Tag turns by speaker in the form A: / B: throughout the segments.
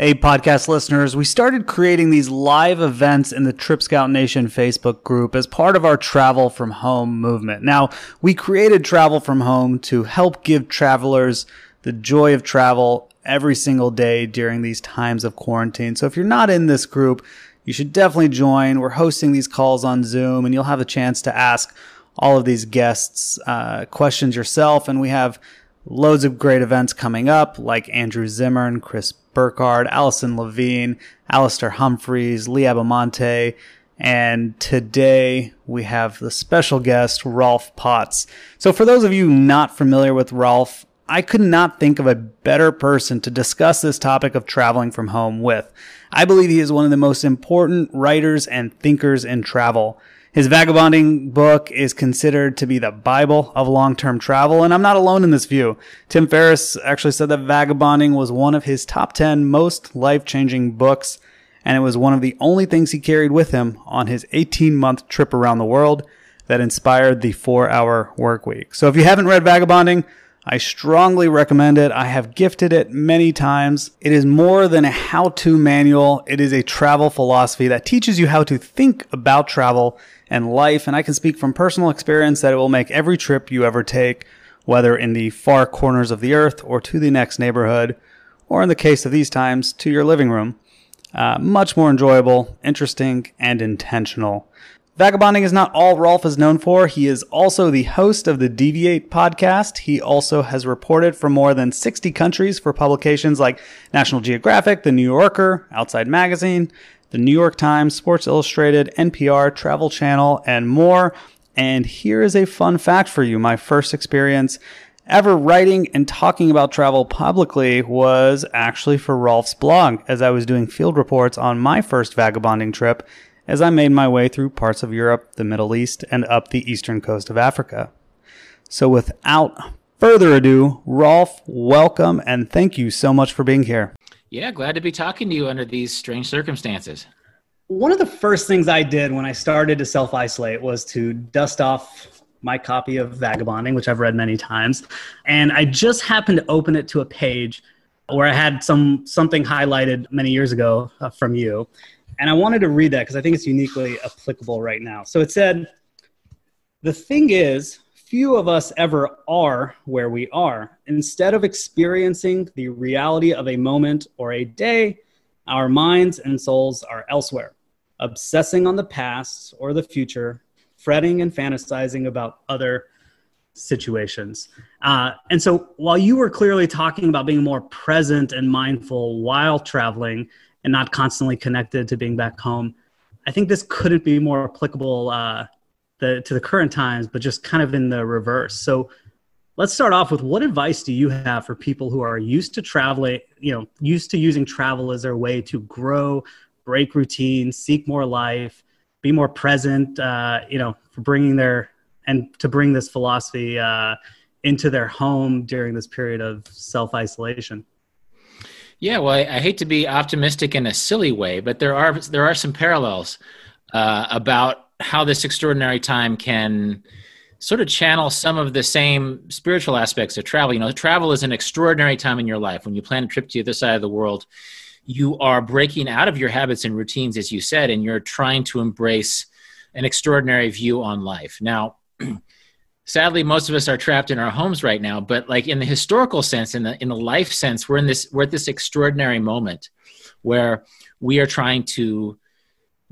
A: Hey, podcast listeners, we started creating these live events in the Trip Scout Nation Facebook group as part of our Travel from Home movement. Now, we created Travel from Home to help give travelers the joy of travel every single day during these times of quarantine. So if you're not in this group, you should definitely join. We're hosting these calls on Zoom and you'll have a chance to ask all of these guests uh, questions yourself. And we have loads of great events coming up like Andrew Zimmern, Chris Burkard, Alison Levine, Alastair Humphreys, Lee Abbamonte, and today we have the special guest, Rolf Potts. So for those of you not familiar with Rolf, I could not think of a better person to discuss this topic of traveling from home with. I believe he is one of the most important writers and thinkers in travel. His vagabonding book is considered to be the Bible of long-term travel, and I'm not alone in this view. Tim Ferriss actually said that vagabonding was one of his top 10 most life-changing books, and it was one of the only things he carried with him on his 18-month trip around the world that inspired the 4-hour work week. So if you haven't read Vagabonding, I strongly recommend it. I have gifted it many times. It is more than a how-to manual. It is a travel philosophy that teaches you how to think about travel and life. And I can speak from personal experience that it will make every trip you ever take, whether in the far corners of the earth or to the next neighborhood, or in the case of these times, to your living room, uh, much more enjoyable, interesting, and intentional. Vagabonding is not all Rolf is known for. He is also the host of the Deviate podcast. He also has reported from more than 60 countries for publications like National Geographic, The New Yorker, Outside Magazine, the New York Times, Sports Illustrated, NPR, Travel Channel, and more. And here is a fun fact for you. My first experience ever writing and talking about travel publicly was actually for Rolf's blog as I was doing field reports on my first vagabonding trip as I made my way through parts of Europe, the Middle East, and up the eastern coast of Africa. So without further ado, Rolf, welcome and thank you so much for being here.
B: Yeah, glad to be talking to you under these strange circumstances.
A: One of the first things I did when I started to self isolate was to dust off my copy of Vagabonding, which I've read many times. And I just happened to open it to a page where I had some something highlighted many years ago uh, from you. And I wanted to read that because I think it's uniquely applicable right now. So it said, The thing is, few of us ever are where we are. Instead of experiencing the reality of a moment or a day, our minds and souls are elsewhere, obsessing on the past or the future, fretting and fantasizing about other situations. Uh, and so while you were clearly talking about being more present and mindful while traveling and not constantly connected to being back home, I think this couldn't be more applicable uh, the to the current times, but just kind of in the reverse. So let's start off with what advice do you have for people who are used to traveling, you know, used to using travel as their way to grow, break routine, seek more life, be more present, uh, you know, for bringing their and to bring this philosophy uh, into their home during this period of self isolation.
B: Yeah, well, I, I, hate to be optimistic in a silly way, but there are there are some parallels uh, about how this extraordinary time can sort of channel some of the same spiritual aspects of travel. You know, travel is an extraordinary time in your life. When you plan a trip to the other side of the world, you are breaking out of your habits and routines, as you said, and you're trying to embrace an extraordinary view on life. Now, sadly, most of us are trapped in our homes right now, but like in the historical sense, in the in the life sense, we're in this we're at this extraordinary moment where we are trying to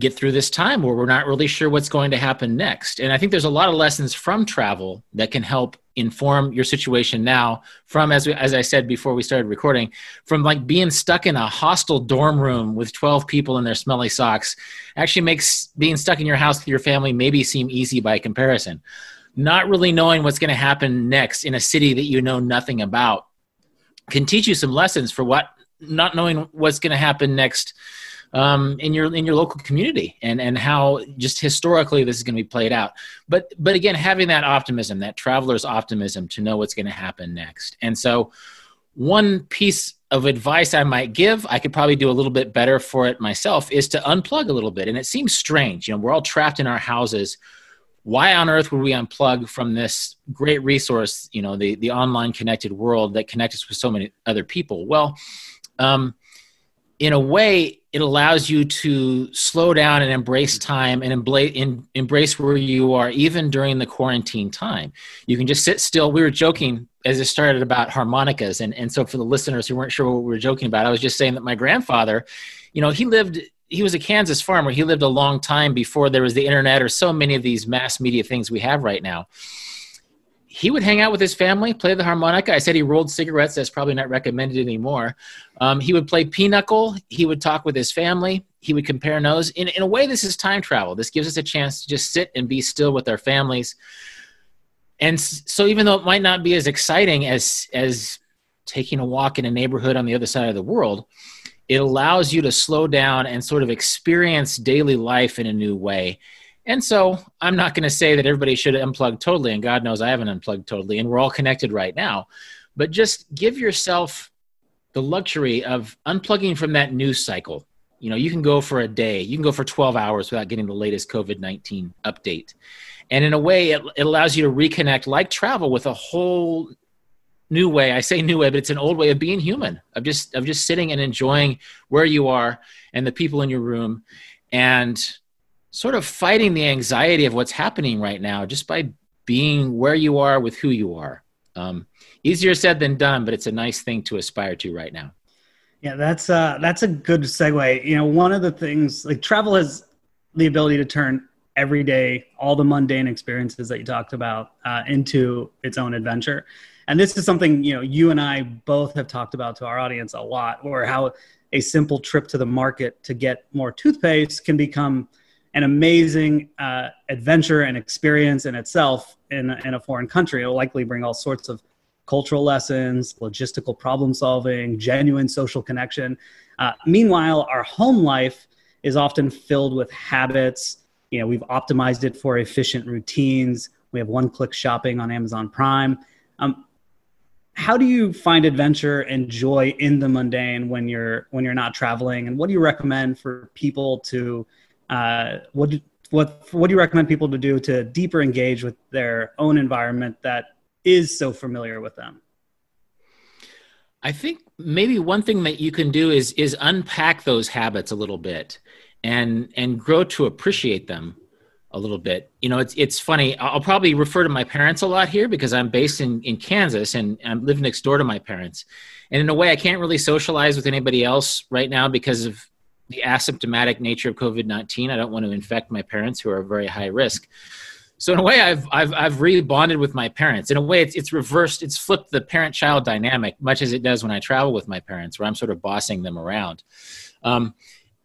B: get through this time where we're not really sure what's going to happen next. And I think there's a lot of lessons from travel that can help inform your situation now from as we, as I said before we started recording from like being stuck in a hostel dorm room with 12 people in their smelly socks actually makes being stuck in your house with your family maybe seem easy by comparison. Not really knowing what's going to happen next in a city that you know nothing about can teach you some lessons for what not knowing what's going to happen next um, in your in your local community and and how just historically this is going to be played out but but again having that optimism that traveler's optimism to know what's going to happen next and so one piece of advice I might give, I could probably do a little bit better for it myself, is to unplug a little bit. And it seems strange. You know, we're all trapped in our houses. Why on earth would we unplug from this great resource, you know, the, the online connected world that connects us with so many other people? Well, um, in a way, it allows you to slow down and embrace time and embrace where you are, even during the quarantine time. You can just sit still. We were joking as it started about harmonicas, and and so for the listeners who weren't sure what we were joking about, I was just saying that my grandfather, you know, he lived. He was a Kansas farmer. He lived a long time before there was the internet or so many of these mass media things we have right now he would hang out with his family, play the harmonica. I said he rolled cigarettes. That's probably not recommended anymore. Um, he would play pinochle. He would talk with his family. He would compare notes. In, in a way, this is time travel. This gives us a chance to just sit and be still with our families. And so, even though it might not be as exciting as as taking a walk in a neighborhood on the other side of the world, it allows you to slow down and sort of experience daily life in a new way and so I'm not going to say that everybody should unplug totally, and God knows I haven't unplugged totally, and we're all connected right now. But just give yourself the luxury of unplugging from that news cycle. You know, you can go for a day, you can go for 12 hours without getting the latest COVID 19 update. And in a way, it, it allows you to reconnect, like travel, with a whole new way. I say new way, but it's an old way of being human, of just of just sitting and enjoying where you are and the people in your room. And sort of fighting the anxiety of what's happening right now just by being where you are with who you are. Um, easier said than done, but it's a nice thing to aspire to right now.
A: Yeah, that's uh, that's a good segue. You know, one of the things like travel has the ability to turn every day, all the mundane experiences that you talked about, uh, into its own adventure. And this is something you know you and I both have talked about to our audience a lot, or how a simple trip to the market to get more toothpaste can become an amazing uh, adventure and experience in itself in, in a foreign country. It will likely bring all sorts of cultural lessons, logistical problem solving, genuine social connection. Uh, meanwhile, our home life is often filled with habits. You know, we've optimized it for efficient routines. We have one-click shopping on Amazon Prime. Um, how do you find adventure and joy in the mundane when you're when you're not traveling? And what do you recommend for people to uh, what what what do you recommend people to do to deeper engage with their own environment that is so familiar with them?
B: I think maybe one thing that you can do is is unpack those habits a little bit and and grow to appreciate them a little bit. You know, it's it's funny. I'll probably refer to my parents a lot here because I'm based in in Kansas and I live next door to my parents. And in a way, I can't really socialize with anybody else right now because of the asymptomatic nature of COVID 19. I don't want to infect my parents who are very high risk. So in a way, I've I've I've rebonded with my parents. In a way, it's it's reversed. It's flipped the parent-child dynamic, much as it does when I travel with my parents, where I'm sort of bossing them around. Um,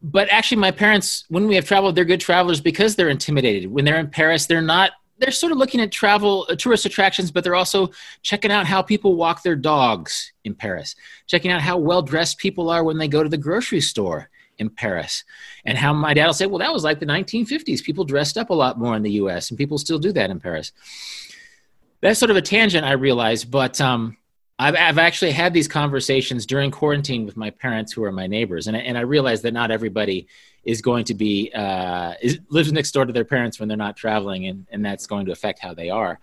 B: but actually, my parents, when we have traveled, they're good travelers because they're intimidated. When they're in Paris, they're not. They're sort of looking at travel uh, tourist attractions, but they're also checking out how people walk their dogs in Paris, checking out how well dressed people are when they go to the grocery store in Paris. And how my dad will say, well, that was like the 1950s. People dressed up a lot more in the US, and people still do that in Paris. That's sort of a tangent, I realize, but um, I've, I've actually had these conversations during quarantine with my parents who are my neighbors. And I, and I realize that not everybody is going to be, uh, is, lives next door to their parents when they're not traveling, and, and that's going to affect how they are.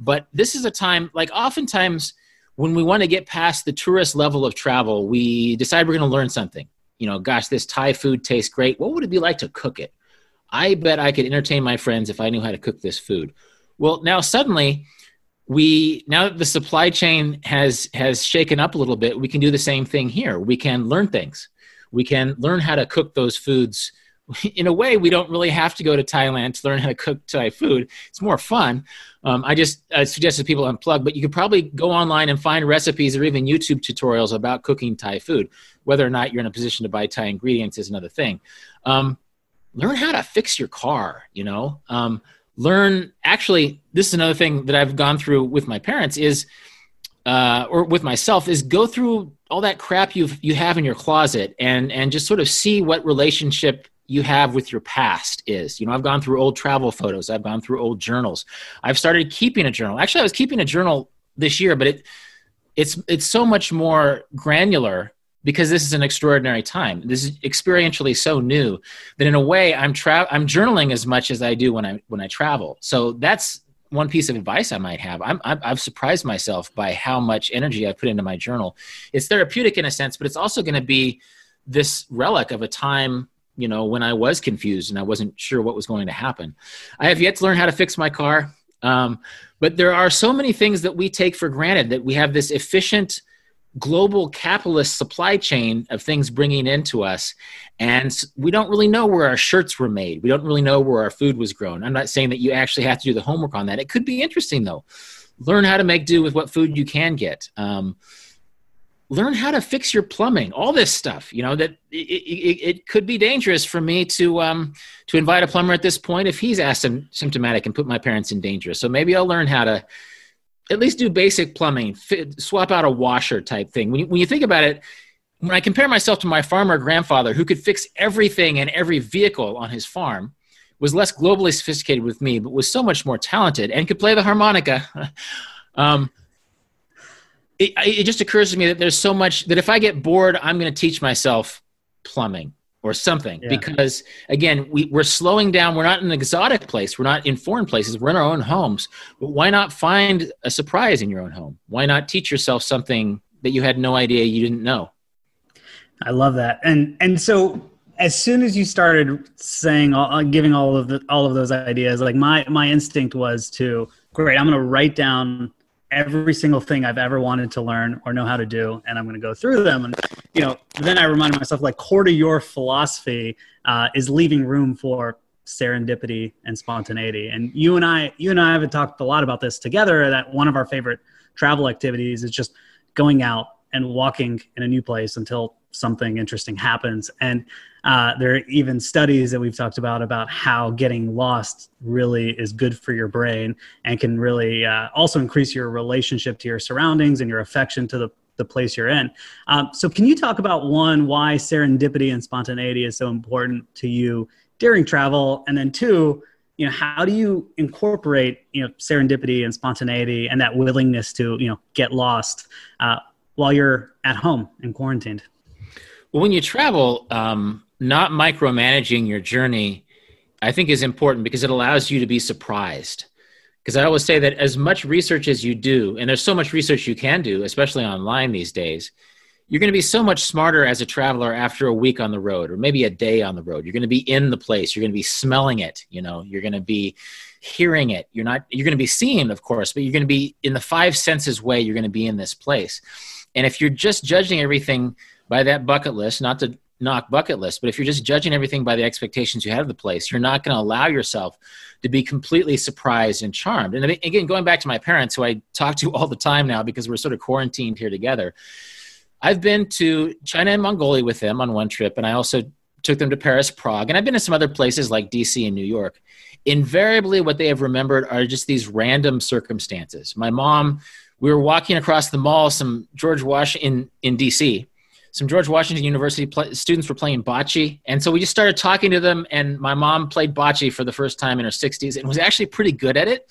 B: But this is a time, like oftentimes, when we want to get past the tourist level of travel, we decide we're going to learn something you know, gosh, this Thai food tastes great. What would it be like to cook it? I bet I could entertain my friends if I knew how to cook this food. Well, now suddenly we now that the supply chain has has shaken up a little bit, we can do the same thing here. We can learn things. We can learn how to cook those foods in a way, we don't really have to go to Thailand to learn how to cook Thai food. It's more fun. Um, I just I suggested people unplug, but you could probably go online and find recipes or even YouTube tutorials about cooking Thai food. Whether or not you're in a position to buy Thai ingredients is another thing. Um, learn how to fix your car. You know, um, learn. Actually, this is another thing that I've gone through with my parents is. Uh, or with myself is go through all that crap you you have in your closet and and just sort of see what relationship you have with your past is. You know, I've gone through old travel photos, I've gone through old journals. I've started keeping a journal. Actually, I was keeping a journal this year, but it it's it's so much more granular because this is an extraordinary time. This is experientially so new that in a way I'm tra- I'm journaling as much as I do when I when I travel. So that's one piece of advice I might have. I'm, I've surprised myself by how much energy I put into my journal. It's therapeutic in a sense, but it's also going to be this relic of a time you know when i was confused and i wasn't sure what was going to happen. I have yet to learn how to fix my car um, but there are so many things that we take for granted that we have this efficient global capitalist supply chain of things bringing into us and we don't really know where our shirts were made. We don't really know where our food was grown. I'm not saying that you actually have to do the homework on that. It could be interesting though. Learn how to make do with what food you can get. Um, learn how to fix your plumbing all this stuff you know that it, it, it could be dangerous for me to um, to invite a plumber at this point if he's asymptomatic and put my parents in danger. So maybe i'll learn how to at least do basic plumbing fit, swap out a washer type thing. When you, when you think about it when i compare myself to my farmer grandfather who could fix everything and every vehicle on his farm was less globally sophisticated with me but was so much more talented and could play the harmonica um, it, it just occurs to me that there's so much that if I get bored, I'm going to teach myself plumbing or something yeah. because again we, we're slowing down. We're not in an exotic place. We're not in foreign places. We're in our own homes. But why not find a surprise in your own home? Why not teach yourself something that you had no idea you didn't know?
A: I love that. And and so as soon as you started saying uh, giving all of the, all of those ideas like my my instinct was to great i'm going to write down every single thing I've ever wanted to learn or know how to do, and I'm going to go through them. And you know, then I reminded myself like core to your philosophy uh, is leaving room for serendipity and spontaneity. And you and I, you and I have talked a lot about this together. That one of our favorite travel activities is just going out and walking in a new place until something interesting happens. And uh, there are even studies that we've talked about about how getting lost really is good for your brain and can really uh, also increase your relationship to your surroundings and your affection to the, the place you're in. Um, so, can you talk about one, why serendipity and spontaneity is so important to you during travel? And then, two, you know, how do you incorporate you know serendipity and spontaneity and that willingness to you know get lost uh, while you're at home and quarantined?
B: Well, when you travel, um, not micromanaging your journey, I think, is important because it allows you to be surprised. Because I always say that as much research as you do, and there's so much research you can do, especially online these days, you're going to be so much smarter as a traveler after a week on the road or maybe a day on the road. You're going to be in the place. You're going to be smelling it. You know, you're going to be hearing it. You're not, you're going to be seeing, of course, but you're going to be in the five senses way. You're going to be in this place. And if you're just judging everything by that bucket list, not to knock bucket list, but if you're just judging everything by the expectations you have of the place, you're not going to allow yourself to be completely surprised and charmed. And again, going back to my parents, who I talk to all the time now because we're sort of quarantined here together. I've been to China and Mongolia with them on one trip, and I also took them to Paris, Prague, and I've been to some other places like DC and New York. Invariably, what they have remembered are just these random circumstances. My mom, we were walking across the mall, some George Washington in, in DC, some George Washington University pl- students were playing bocce. And so we just started talking to them. And my mom played bocce for the first time in her 60s and was actually pretty good at it.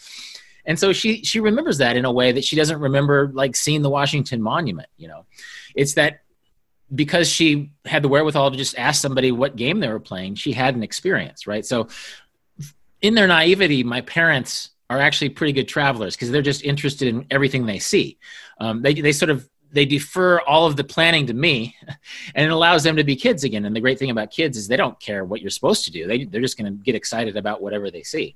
B: And so she, she remembers that in a way that she doesn't remember like seeing the Washington Monument. You know, it's that because she had the wherewithal to just ask somebody what game they were playing, she had an experience, right? So in their naivety, my parents are actually pretty good travelers because they're just interested in everything they see. Um, they, they sort of they defer all of the planning to me and it allows them to be kids again. And the great thing about kids is they don't care what you're supposed to do. They, they're just going to get excited about whatever they see.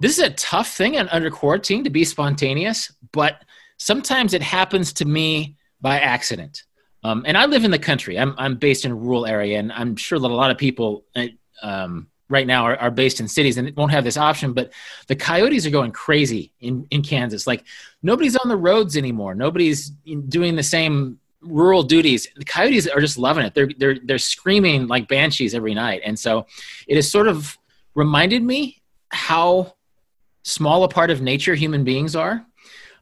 B: This is a tough thing under quarantine to be spontaneous but sometimes it happens to me by accident. Um, and i live in the country. I'm, I'm based in a rural area and i'm sure that a lot of people uh, um, right now are, are based in cities and won't have this option but the coyotes are going crazy in, in kansas. Like nobody's on the roads anymore. Nobody's doing the same rural duties. The coyotes are just loving it. They're they're they're screaming like banshees every night. And so it has sort of reminded me how small a part of nature human beings are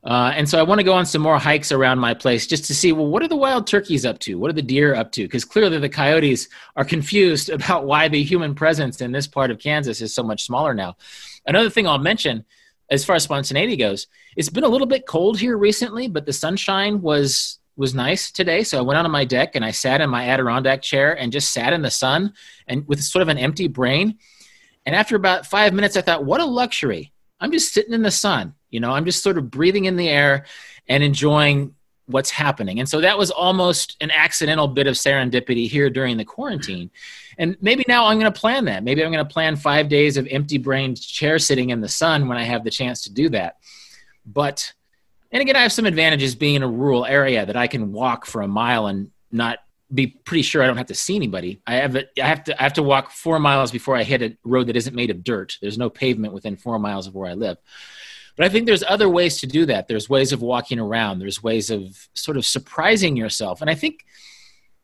B: uh, and so I want to go on some more hikes around my place just to see, well, what are the wild turkeys up to? What are the deer up to? Because clearly the coyotes are confused about why the human presence in this part of Kansas is so much smaller now. Another thing I'll mention, as far as spontaneity goes, it's been a little bit cold here recently, but the sunshine was was nice today. So I went out on my deck and I sat in my Adirondack chair and just sat in the sun and with sort of an empty brain. And after about five minutes, I thought, what a luxury. I'm just sitting in the sun you know, I'm just sort of breathing in the air and enjoying what's happening. And so that was almost an accidental bit of serendipity here during the quarantine. And maybe now I'm going to plan that. Maybe I'm going to plan five days of empty brained chair sitting in the sun when I have the chance to do that. But, and again, I have some advantages being in a rural area that I can walk for a mile and not be pretty sure I don't have to see anybody. I have, a, I have to I have to walk four miles before I hit a road that isn't made of dirt. There's no pavement within four miles of where I live. But I think there's other ways to do that. There's ways of walking around. There's ways of sort of surprising yourself. And I think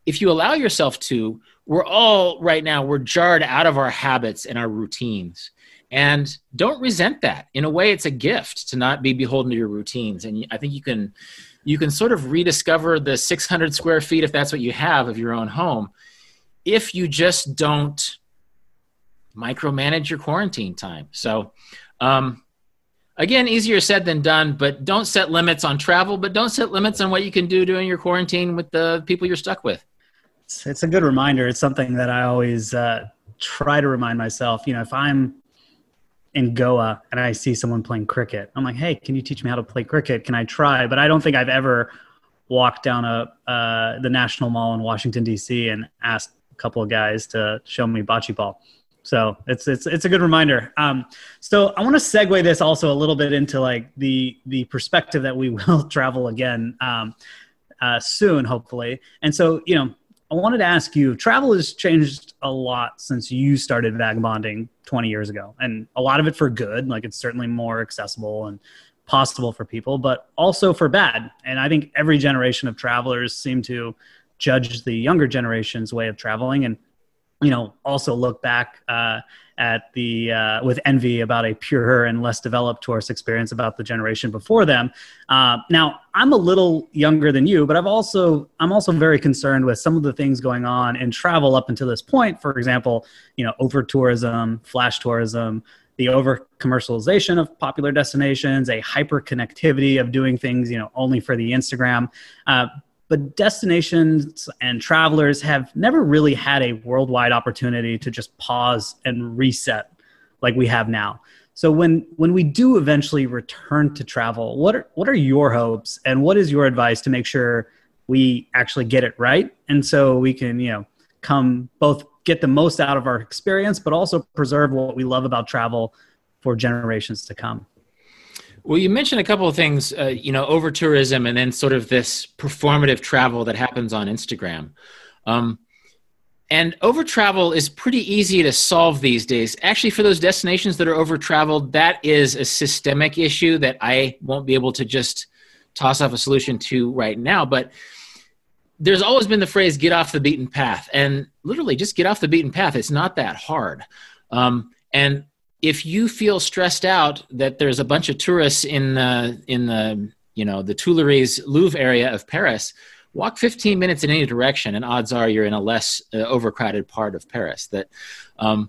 B: if you allow yourself to, we're all right now, we're jarred out of our habits and our routines. And don't resent that. In a way, it's a gift to not be beholden to your routines. And I think you can you can sort of rediscover the 600 square feet if that's what you have of your own home if you just don't micromanage your quarantine time. So um, again easier said than done but don't set limits on travel but don't set limits on what you can do during your quarantine with the people you're stuck with.
A: It's, it's a good reminder. It's something that i always uh, try to remind myself you know if i'm in goa and i see someone playing cricket i'm like hey can you teach me how to play cricket? Can i try? But i don't think i've ever walked down a uh, the national mall in washington d.c and asked a couple of guys to show me bocce ball so it's it's it's a good reminder. Um, so I want to segue this also a little bit into like the the perspective that we will travel again um, uh, soon, hopefully. And so you know, I wanted to ask you: travel has changed a lot since you started vagabonding 20 years ago, and a lot of it for good. Like it's certainly more accessible and possible for people, but also for bad. And I think every generation of travelers seem to judge the younger generation's way of traveling and you know, also look back uh, at the uh, with envy about a purer and less developed tourist experience about the generation before them. Uh, now, I'm a little younger than you, but I've also I'm also very concerned with some of the things going on in travel up until this point. For example, you know, over tourism, flash tourism. The over commercialization of popular destinations, a hyper connectivity of doing things, you know, only for the Instagram. But destinations and travelers have never really had a worldwide opportunity to just pause and reset like we have now. So when when we do eventually return to travel, what are what are your hopes and what is your advice to make sure we actually get it right and so we can, you know, come both get the most out of our experience but also preserve what we love about travel for generations to come.
B: Well, you mentioned a couple of things, uh, you know, over tourism and then sort of this performative travel that happens on Instagram. Um, and over travel is pretty easy to solve these days. Actually, for those destinations that are over traveled, that is a systemic issue that I won't be able to just toss off a solution to right now. But there's always been the phrase get off the beaten path. And literally, just get off the beaten path. It's not that hard. Um, and if you feel stressed out that there's a bunch of tourists in the in the you know the Tuileries Louvre area of Paris, walk 15 minutes in any direction, and odds are you're in a less uh, overcrowded part of Paris. That um,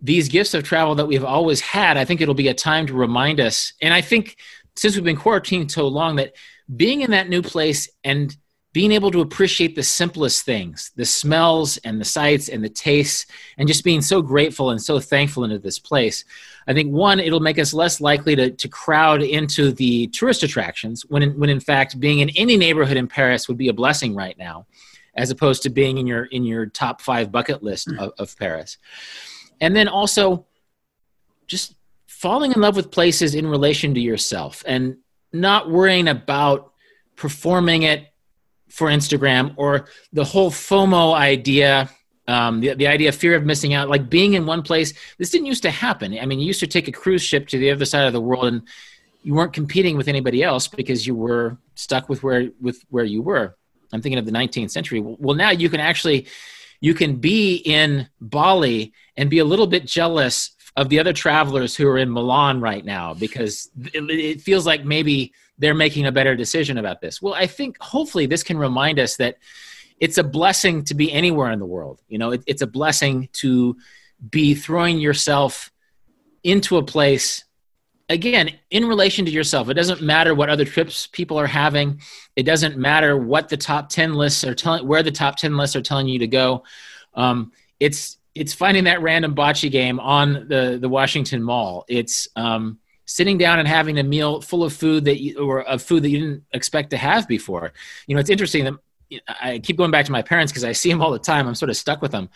B: these gifts of travel that we've always had, I think it'll be a time to remind us. And I think since we've been quarantined so long, that being in that new place and being able to appreciate the simplest things, the smells and the sights and the tastes, and just being so grateful and so thankful into this place. I think one, it'll make us less likely to, to crowd into the tourist attractions when in, when in fact being in any neighborhood in Paris would be a blessing right now, as opposed to being in your in your top five bucket list mm. of, of Paris. And then also just falling in love with places in relation to yourself and not worrying about performing it for Instagram or the whole FOMO idea, um, the, the idea of fear of missing out, like being in one place. This didn't used to happen. I mean, you used to take a cruise ship to the other side of the world and you weren't competing with anybody else because you were stuck with where with where you were. I'm thinking of the 19th century. Well, now you can actually you can be in Bali and be a little bit jealous of the other travelers who are in Milan right now because it, it feels like maybe they're making a better decision about this. Well, I think hopefully this can remind us that it's a blessing to be anywhere in the world. You know, it, it's a blessing to be throwing yourself into a place again in relation to yourself it doesn't matter what other trips people are having it doesn't matter what the top 10 lists are telling where the top 10 lists are telling you to go um, it's it's finding that random bocce game on the the washington mall it's um, sitting down and having a meal full of food that you, or of food that you didn't expect to have before. You know, it's interesting that I keep going back to my parents because I see them all the time. I'm sort of stuck with them.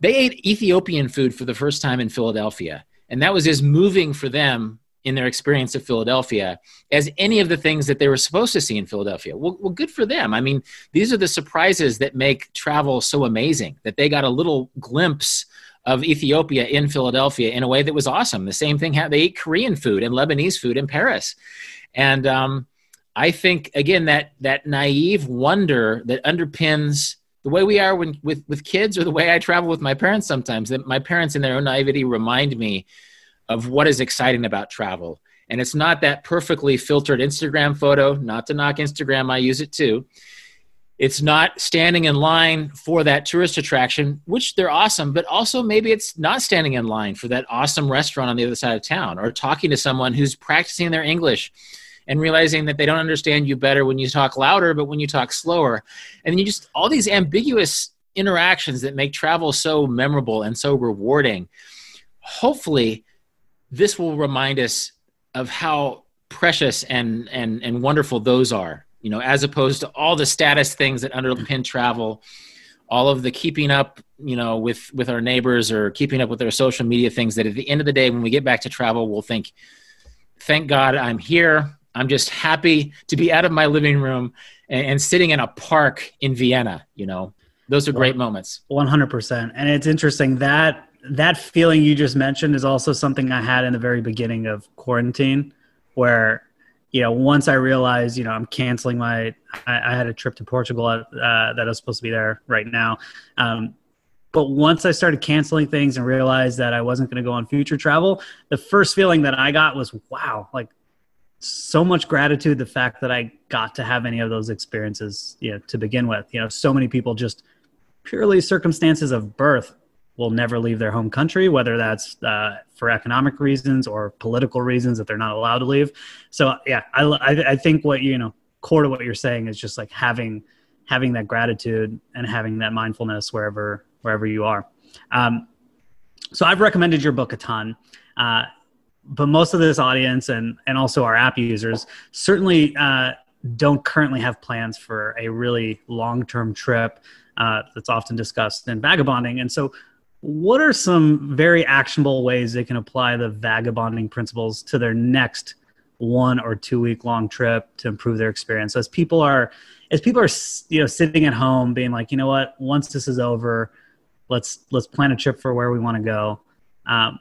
B: They ate Ethiopian food for the first time in Philadelphia, and that was as moving for them in their experience of Philadelphia as any of the things that they were supposed to see in Philadelphia. Well, well, good for them. I mean, these are the surprises that make travel so amazing that they got a little glimpse of Ethiopia in Philadelphia in a way that was awesome. The same thing, happened. they ate Korean food and Lebanese food in Paris. And um, I think, again, that, that naive wonder that underpins the way we are when, with, with kids or the way I travel with my parents sometimes, that my parents in their own naivety remind me of what is exciting about travel. And it's not that perfectly filtered Instagram photo, not to knock Instagram, I use it too. It's not standing in line for that tourist attraction, which they're awesome, but also maybe it's not standing in line for that awesome restaurant on the other side of town or talking to someone who's practicing their English and realizing that they don't understand you better when you talk louder, but when you talk slower. And you just, all these ambiguous interactions that make travel so memorable and so rewarding. Hopefully, this will remind us of how precious and and and wonderful those are you know as opposed to all the status things that underpin travel all of the keeping up you know with with our neighbors or keeping up with their social media things that at the end of the day when we get back to travel we'll think thank god i'm here. I'm just happy to be out of my living room and, and sitting in a park in vienna you know? Those are great moments.
A: 100% and it's interesting that that feeling you just mentioned is also something I had in the very beginning of quarantine, where you know once I realized you know I'm canceling my I, I had a trip to Portugal uh, that I was supposed to be there right now, um, but once I started canceling things and realized that I wasn't going to go on future travel, the first feeling that I got was wow, like so much gratitude the fact that I got to have any of those experiences you know to begin with. You know, so many people just purely circumstances of birth will never leave their home country, whether that's uh, for economic reasons or political reasons that they're not allowed to leave. So yeah, I, I, I think what you know core to what you're saying is just like having having that gratitude and having that mindfulness wherever wherever you are. Um, so I've recommended your book a ton. Uh, but most of this audience and and also our app users certainly uh, don't currently have plans for a really long term trip uh, that's often discussed in vagabonding. And so, what are some very actionable ways they can apply the vagabonding principles to their next one or two week long trip to improve their experience? So as people are as people are you know sitting at home being like you know what? Once this is over let's let's plan a trip for where we want to go. Um,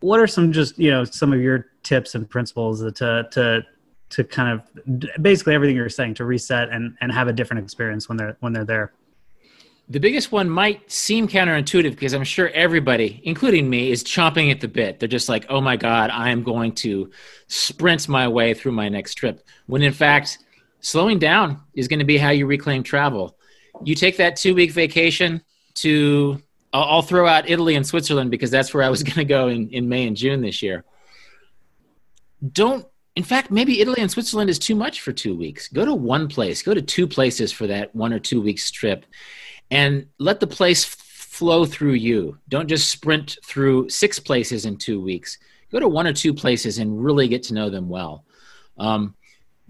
A: what are some just you know some of your tips and principles to to to kind of basically everything you're saying to reset and and have a different experience when they're when they're there
B: the biggest one might seem counterintuitive because I'm sure everybody, including me, is chomping at the bit. They're just like, oh my God, I am going to sprint my way through my next trip. When in fact, slowing down is going to be how you reclaim travel. You take that two week vacation to, I'll, throw out Italy and Switzerland because that's where I was going to go in, in May and June this year. Don't in fact, maybe Italy and Switzerland is too much for two weeks. Go to one place, go to two places for that one or two weeks trip and let the place flow through you. Don't just sprint through six places in two weeks. Go to one or two places and really get to know them well. Um,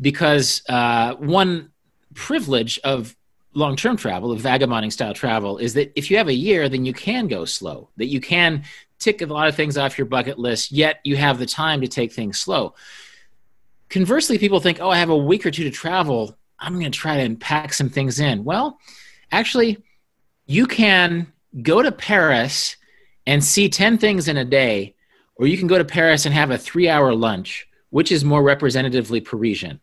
B: because uh, one privilege of long term travel, of vagabonding style travel, is that if you have a year, then you can go slow, that you can tick a lot of things off your bucket list, yet you have the time to take things slow. Conversely, people think, oh, I have a week or two to travel. I'm going to try to pack some things in. Well, actually, you can go to Paris and see 10 things in a day, or you can go to Paris and have a three hour lunch, which is more representatively Parisian.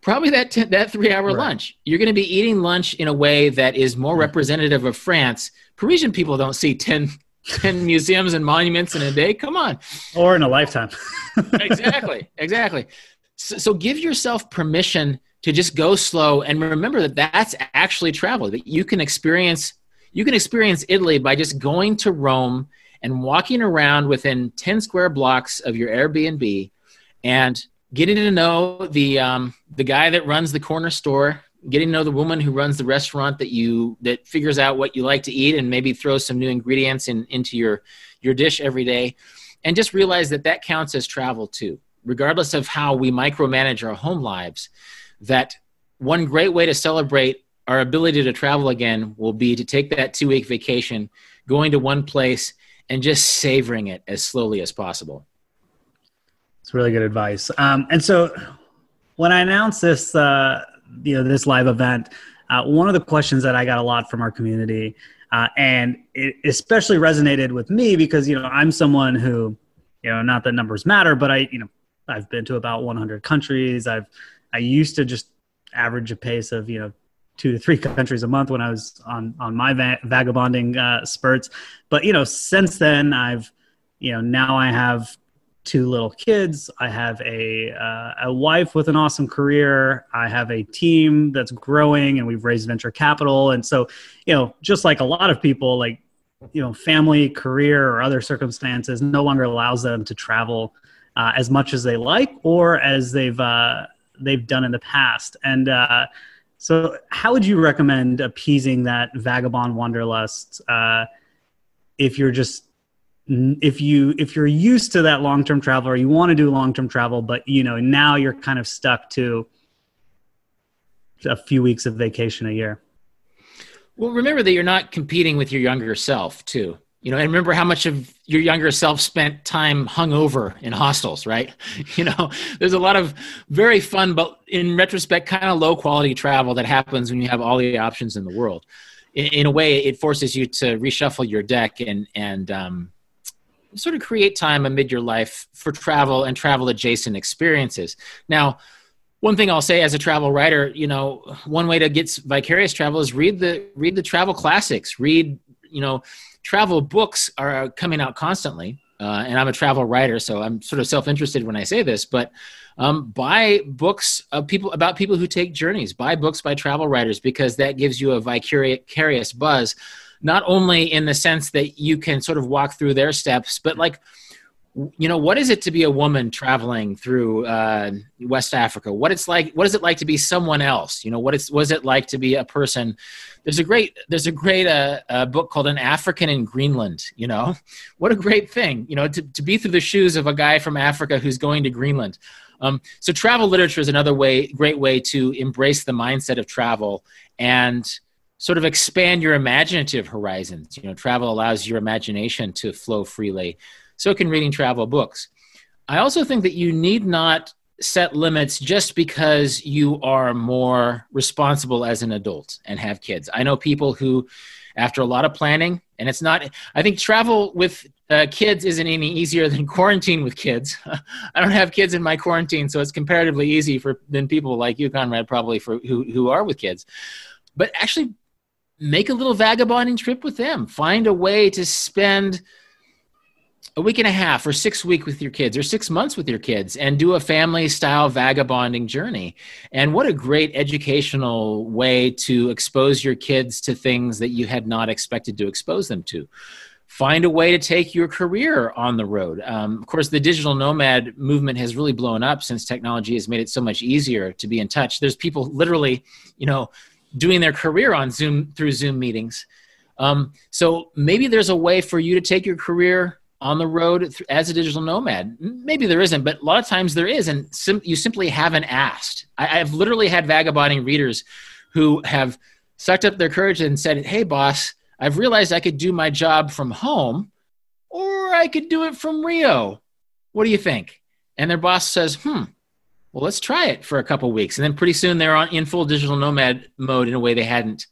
B: Probably that, t- that three hour right. lunch. You're going to be eating lunch in a way that is more mm-hmm. representative of France. Parisian people don't see 10, 10 museums and monuments in a day. Come on.
A: Or in a lifetime.
B: exactly. Exactly. So, so give yourself permission to just go slow and remember that that's actually travel that you can experience you can experience Italy by just going to Rome and walking around within 10 square blocks of your Airbnb and getting to know the, um, the guy that runs the corner store, getting to know the woman who runs the restaurant that you, that figures out what you like to eat and maybe throws some new ingredients in, into your, your dish every day. And just realize that that counts as travel too regardless of how we micromanage our home lives, that one great way to celebrate our ability to travel again will be to take that two week vacation, going to one place, and just savoring it as slowly as possible.
A: It's really good advice. Um, and so, when I announced this, uh, you know, this live event, uh, one of the questions that I got a lot from our community, uh, and it especially resonated with me because you know I'm someone who, you know, not that numbers matter, but I, you know, I've been to about 100 countries. I've I used to just average a pace of you know two to three countries a month when I was on on my va- vagabonding uh, spurts. But you know, since then, I've you know now I have two little kids. I have a uh, a wife with an awesome career. I have a team that's growing, and we've raised venture capital. And so, you know, just like a lot of people, like you know, family, career, or other circumstances no longer allows them to travel uh, as much as they like or as they've uh, they've done in the past. And uh, so, how would you recommend appeasing that vagabond wanderlust uh, if you're just if you if you're used to that long term travel or you want to do long term travel, but you know now you're kind of stuck to a few weeks of vacation a year?
B: Well, remember that you're not competing with your younger self, too you know and remember how much of your younger self spent time hungover in hostels right? You know there's a lot of very fun but in retrospect kind of low quality travel that happens when you have all the options in the world. In, in a way it forces you to reshuffle your deck and and um, sort of create time amid your life for travel and travel adjacent experiences. Now one thing I'll say as a travel writer, you know, one way to get vicarious travel is read the read the travel classics. Read, you know, travel books are coming out constantly. Uh, and I'm a travel writer, so I'm sort of self-interested when I say this. But um, buy books of people about people who take journeys. Buy books by travel writers because that gives you a vicarious buzz, not only in the sense that you can sort of walk through their steps, but like you know what is it to be a woman traveling through uh, west africa? What it's like what is it like to be someone else? You know what it's what is it like to be a person? There's a great there's a great uh, uh, book called an african in greenland you know? What a great thing you know to, to be through the shoes of a guy from africa who's going to greenland. Um, so travel literature is another way great way to embrace the mindset of travel and sort of expand your imaginative horizons. You know travel allows your imagination to flow freely so can reading travel books. I also think that you need not set limits just because you are more responsible as an adult and have kids. I know people who, after a lot of planning, and it's not, I think travel with uh, kids isn't any easier than quarantine with kids. I don't have kids in my quarantine, so it's comparatively easy for than people like you, Konrad, probably for who, who are with kids. But actually, make a little vagabonding trip with them. Find a way to spend a week and a half or six weeks with your kids or six months with your kids and do a family style vagabonding journey. And what a great educational way to expose your kids to things that you had not expected to expose them to. Find a way to take your career on the road. Um, of course the digital nomad movement has really blown up since technology has made it so much easier to be in touch. There's people literally you know doing their career on zoom through zoom meetings. Um, so maybe there's a way for you to take your career on the road as a digital nomad? Maybe there isn't, but a lot of times there is, and sim- you simply haven't asked. I- I've literally had vagabonding readers who have sucked up their courage and said, "Hey, boss, I've realized I could do my job from home, or I could do it from Rio. What do you think?" And their boss says, "Hmm." Well, let's try it for a couple weeks, and then pretty soon they're on in full digital nomad mode in a way they hadn't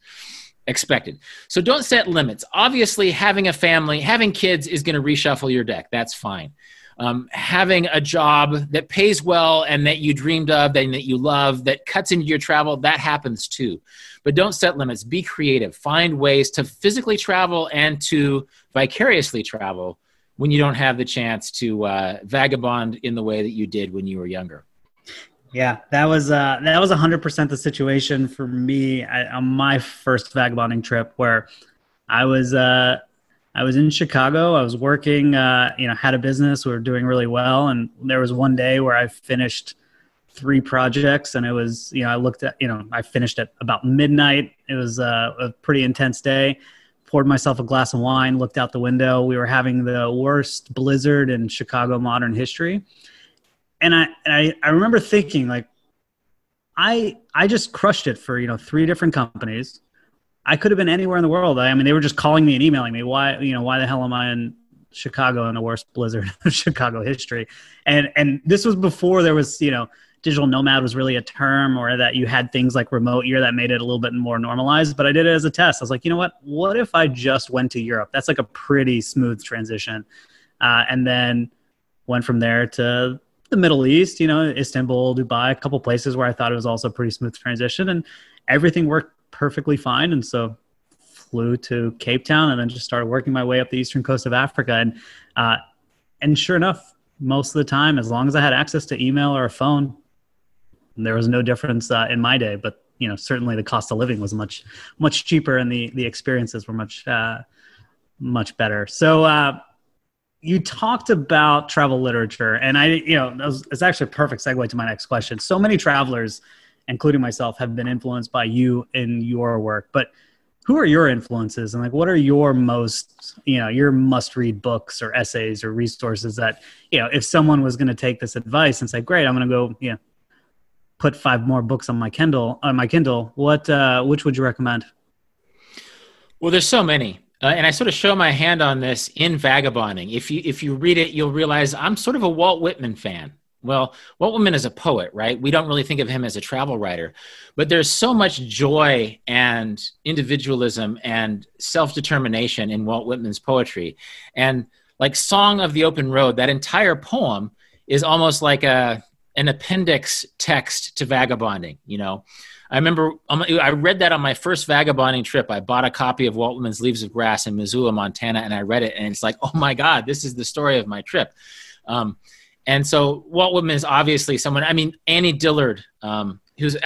B: expected. So don't set limits. Obviously, having a family, having kids is going to reshuffle your deck. That's fine. Um, having a job that pays well and that you dreamed of and that you love that cuts into your travel, that happens too. But don't set limits. Be creative. Find ways to physically travel and to vicariously travel when you don't have the chance to uh, vagabond in the way that you did when you were younger.
A: Yeah, that was uh, that was hundred percent the situation for me on my first vagabonding trip, where I was uh, I was in Chicago. I was working, uh, you know, had a business. We were doing really well, and there was one day where I finished three projects, and it was, you know, I looked at, you know, I finished at about midnight. It was uh, a pretty intense day. Poured myself a glass of wine, looked out the window. We were having the worst blizzard in Chicago modern history and I, and I, I remember thinking like, I, I just crushed it for, you know, three different companies. I could have been anywhere in the world. I, mean, they were just calling me and emailing me. Why, you know, why the hell am I in Chicago in the worst blizzard of Chicago history? And, and this was before there was, you know, digital nomad was really a term or that you had things like remote year that made it a little bit more normalized but i did it as a test i was like you know what what if i just went to europe that's like a pretty smooth transition uh, and then went from there to the middle east you know istanbul dubai a couple places where i thought it was also a pretty smooth transition and everything worked perfectly fine and so flew to cape town and then just started working my way up the eastern coast of africa and uh, and sure enough most of the time as long as i had access to email or a phone there was no difference uh, in my day, but you know certainly the cost of living was much much cheaper and the the experiences were much uh, much better. So uh, you talked about travel literature, and I you know was, it's actually a perfect segue to my next question. So many travelers, including myself, have been influenced by you in your work, but who are your influences and like what are your most you know your must read books or essays or resources that you know if someone was going to take this advice and say great i'm going to go you know put five more books on my Kindle on my Kindle, what uh, which would you recommend?
B: Well, there's so many. Uh, and I sort of show my hand on this in Vagabonding. If you if you read it, you'll realize I'm sort of a Walt Whitman fan. Well, Walt Whitman is a poet, right? We don't really think of him as a travel writer, but there's so much joy and individualism and self determination in Walt Whitman's poetry. And like Song of the Open Road, that entire poem is almost like a an appendix text to vagabonding you know i remember um, i read that on my first vagabonding trip i bought a copy of walt whitman's leaves of grass in missoula montana and i read it and it's like oh my god this is the story of my trip um, and so walt whitman is obviously someone i mean annie dillard um, who's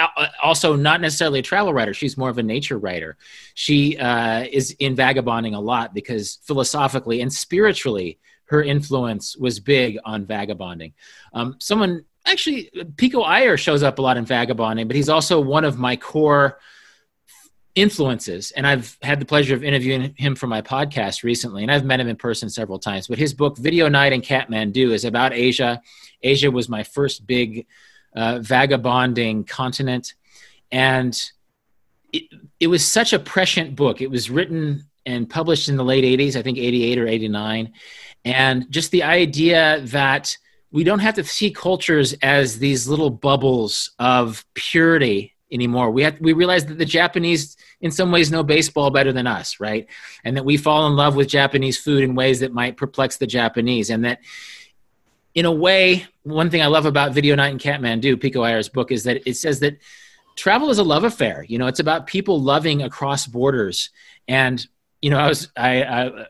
B: also not necessarily a travel writer she's more of a nature writer she uh, is in vagabonding a lot because philosophically and spiritually her influence was big on vagabonding. Um, someone actually Pico Iyer shows up a lot in Vagabonding, but he's also one of my core influences. And I've had the pleasure of interviewing him for my podcast recently, and I've met him in person several times. But his book, Video Night in Kathmandu, is about Asia. Asia was my first big uh, vagabonding continent. And it, it was such a prescient book. It was written and published in the late 80s, I think 88 or 89. And just the idea that – we don't have to see cultures as these little bubbles of purity anymore. We have we realize that the Japanese in some ways know baseball better than us, right? And that we fall in love with Japanese food in ways that might perplex the Japanese and that in a way, one thing I love about Video Night in Kathmandu, Pico Iyer's book, is that it says that travel is a love affair. You know, it's about people loving across borders. And, you know, I was, I, I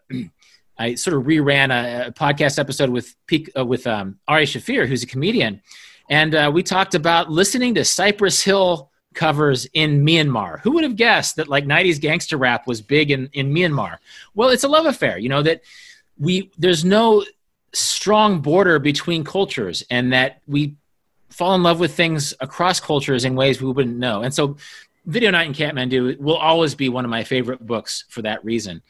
B: I sort of reran a, a podcast episode with uh, with um, Ari Shaffir, who's a comedian, and uh, we talked about listening to Cypress Hill covers in Myanmar. Who would have guessed that like 90s gangster rap was big in, in Myanmar? Well, it's a love affair, you know, that we there's no strong border between cultures and that we fall in love with things across cultures in ways we wouldn't know. And so Video Night in Kathmandu will always be one of my favorite books for that reason.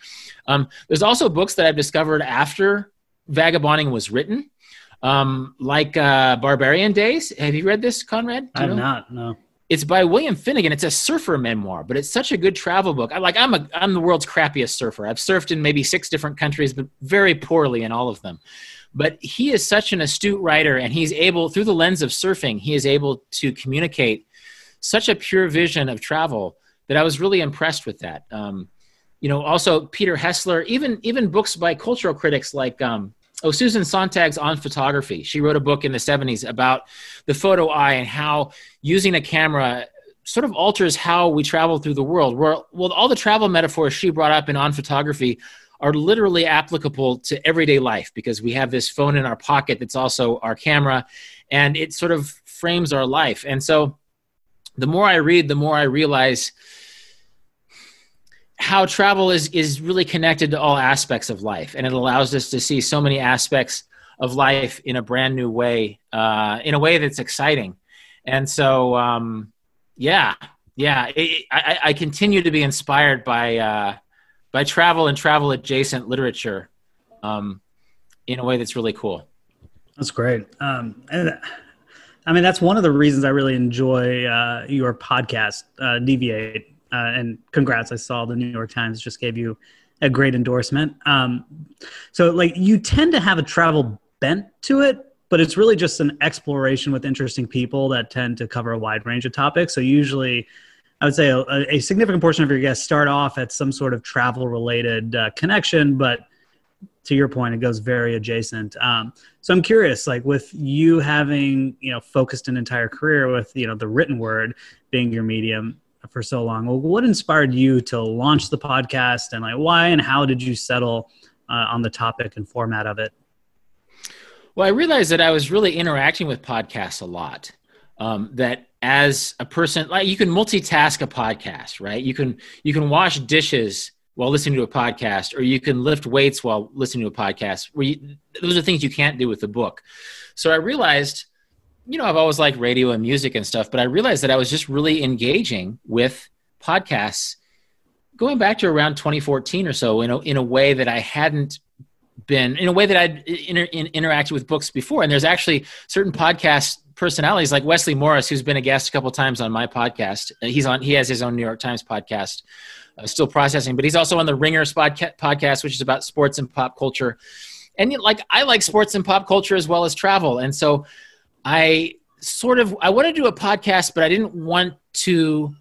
B: Um, there's also books that I've discovered after Vagabonding was written, um, like uh, Barbarian Days. Have you read this, Konrad?
A: I'm not. No.
B: It's by William Finnegan. It's a surfer memoir, but it's such a good travel book. I like. I'm a. I'm the world's crappiest surfer. I've surfed in maybe six different countries, but very poorly in all of them. But he is such an astute writer, and he's able, through the lens of surfing, he is able to communicate such a pure vision of travel that I was really impressed with that. Um, you know, also Peter Hessler, even even books by cultural critics like um, oh Susan Sontag's on photography. She wrote a book in the '70s about the photo eye and how using a camera sort of alters how we travel through the world. Where well, all the travel metaphors she brought up in on photography are literally applicable to everyday life because we have this phone in our pocket that's also our camera, and it sort of frames our life. And so the more I read, the more I realize how travel is is really connected to all aspects of life, and it allows us to see so many aspects of life in a brand new way, uh, in a way that's exciting. And so, um, yeah, yeah, it, I, I, continue to be inspired by uh, by travel and travel adjacent literature um, in a way that's really cool.
A: That's great. Um, and I mean, that's one of the reasons I really enjoy uh, your podcast, uh, Deviate. Uh, and congrats, I saw the New York Times just gave you a great endorsement. Um, so, like, you tend to have a travel bent to it, but it's really just an exploration with interesting people that tend to cover a wide range of topics. So, usually, I would say a, a significant portion of your guests start off at some sort of travel related uh, connection, but to your point, it goes very adjacent. Um, so I'm curious, like with you having, you know, focused an entire career with, you know, the written word being your medium for so long, well, what inspired you to launch the podcast and like why and how did you settle uh, on the topic and format of it?
B: Well, I realized that I was really interacting with podcasts a lot. Um, that as a person, like you can multitask a podcast, right? You can you can wash dishes while listening to a podcast, or you can lift weights while listening to a podcast. Where you, those are things you can't do with the book. So I realized, you know, I've always liked radio and music and stuff, but I realized that I was just really engaging with podcasts going back to around 2014 or so in a, in a way that I hadn't been in a way that I'd inter, in, interacted with books before. And there's actually certain podcast personalities like Wesley Morris, who's been a guest a couple times on my podcast. Uh, he's on, he has his own New York Times podcast uh, still processing. But he's also on the Ringer podcast, which is about sports and pop culture. And like I like sports and pop culture as well as travel, and so I sort of I want to do a podcast, but I didn't want to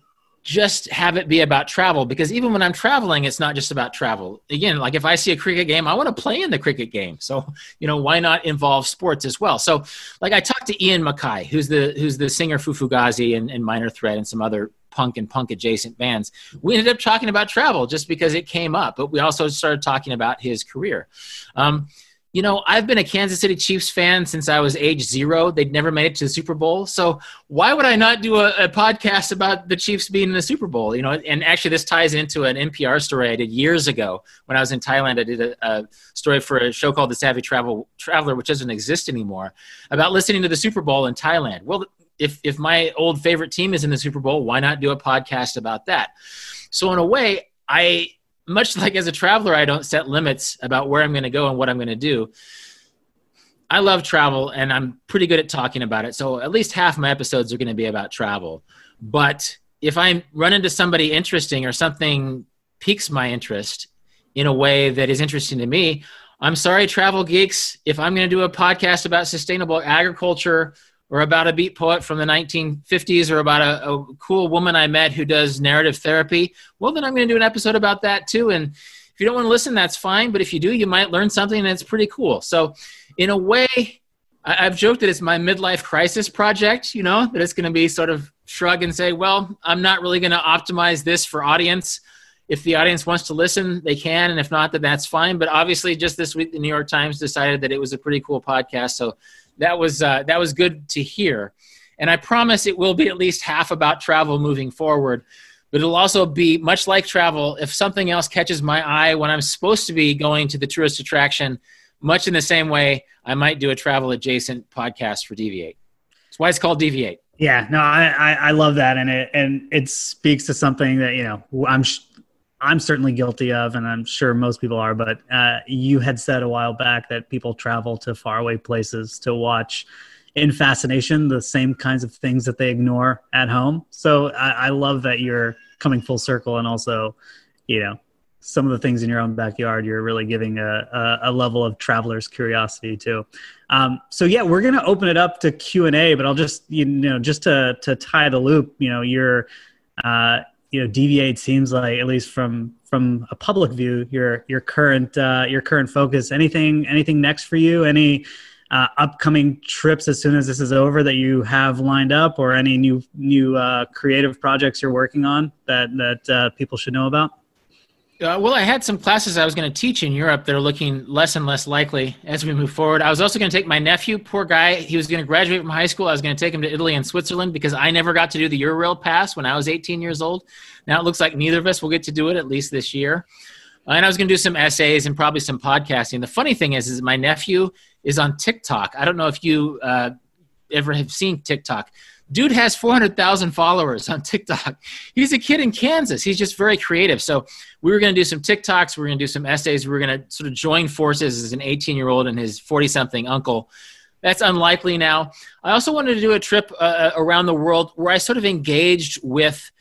B: just have it be about travel because even when I'm traveling, it's not just about travel. Again, like if I see a cricket game, I want to play in the cricket game. So, you know, why not involve sports as well? So, like I talked to Ian MacKaye, who's the who's the singer Fu-Fugazi and, and Minor Threat and some other punk and punk adjacent bands. We ended up talking about travel just because it came up, but we also started talking about his career. Um, you know, I've been a Kansas City Chiefs fan since I was age zero. They'd never made it to the Super Bowl. So why would I not do a, a, podcast about the Chiefs being in the Super Bowl? You know, and actually this ties into an NPR story I did years ago when I was in Thailand. I did a, a story for a show called The Savvy Travel Traveler, which doesn't exist anymore, about listening to the Super Bowl in Thailand. Well, if if my old favorite team is in the Super Bowl, why not do a podcast about that? So in a way, I much like as a traveler, I don't set limits about where I'm going to go and what I'm going to do. I love travel and I'm pretty good at talking about it. So at least half my episodes are going to be about travel. But if I run into somebody interesting or something piques my interest in a way that is interesting to me, I'm sorry, travel geeks. If I'm going to do a podcast about sustainable agriculture or about a beat poet from the 1950s or about a, a, cool woman I met who does narrative therapy, well, then I'm going to do an episode about that too. And if you don't want to listen, that's fine. But if you do, you might learn something that's pretty cool. So, in a way, I, I've joked that it's my midlife crisis project, you know, that it's going to be sort of shrug and say, well, I'm not really going to optimize this for audience. If the audience wants to listen, they can. And if not, then that's fine. But obviously, just this week, the New York Times decided that it was a pretty cool podcast. So, that was uh, that was good to hear. And I promise it will be at least half about travel moving forward. But it'll also be much like travel. If something else catches my eye when I'm supposed to be going to the tourist attraction, much in the same way, I might do a travel adjacent podcast for Deviate. That's why it's called Deviate.
A: Yeah, no, I, I, I love that, and it and it speaks to something that you know I'm I'm certainly guilty of, and I'm sure most people are. But uh, you had said a while back that people travel to faraway places to watch in fascination the same kinds of things that they ignore at home. So I, I love that you're coming full circle, and also, you know, some of the things in your own backyard, you're really giving a, a, a level of traveler's curiosity too. Um, so yeah, we're going to open it up to Q and A, but I'll just, you know, just to, to tie the loop, you know, you're, uh, you know deviate seems like at least from from a public view your your current uh, your current focus. Anything anything next for you? Any uh, upcoming trips as soon as this is over that you have lined up or any new new uh, creative projects you're working on that that uh, people should know about
B: uh, well, I had some classes I was going to teach in Europe that are looking less and less likely as we move forward. I was also going to take my nephew, poor guy. He was going to graduate from high school. I was going to take him to Italy and Switzerland because I never got to do the Eurail pass when I was 18 years old. Now it looks like neither of us will get to do it at least this year. Uh, and I was going to do some essays and probably some podcasting. The funny thing is, is my nephew is on TikTok. I don't know if you uh, ever have seen TikTok. Dude has 400,000 followers on TikTok. He's a kid in Kansas. He's just very creative. So we were going to do some TikToks. We were going to do some essays. We were going to sort of join forces as an 18 year old and his 40 something uncle that's unlikely now. I also wanted to do a trip uh, uh, around the world where I sort of engaged with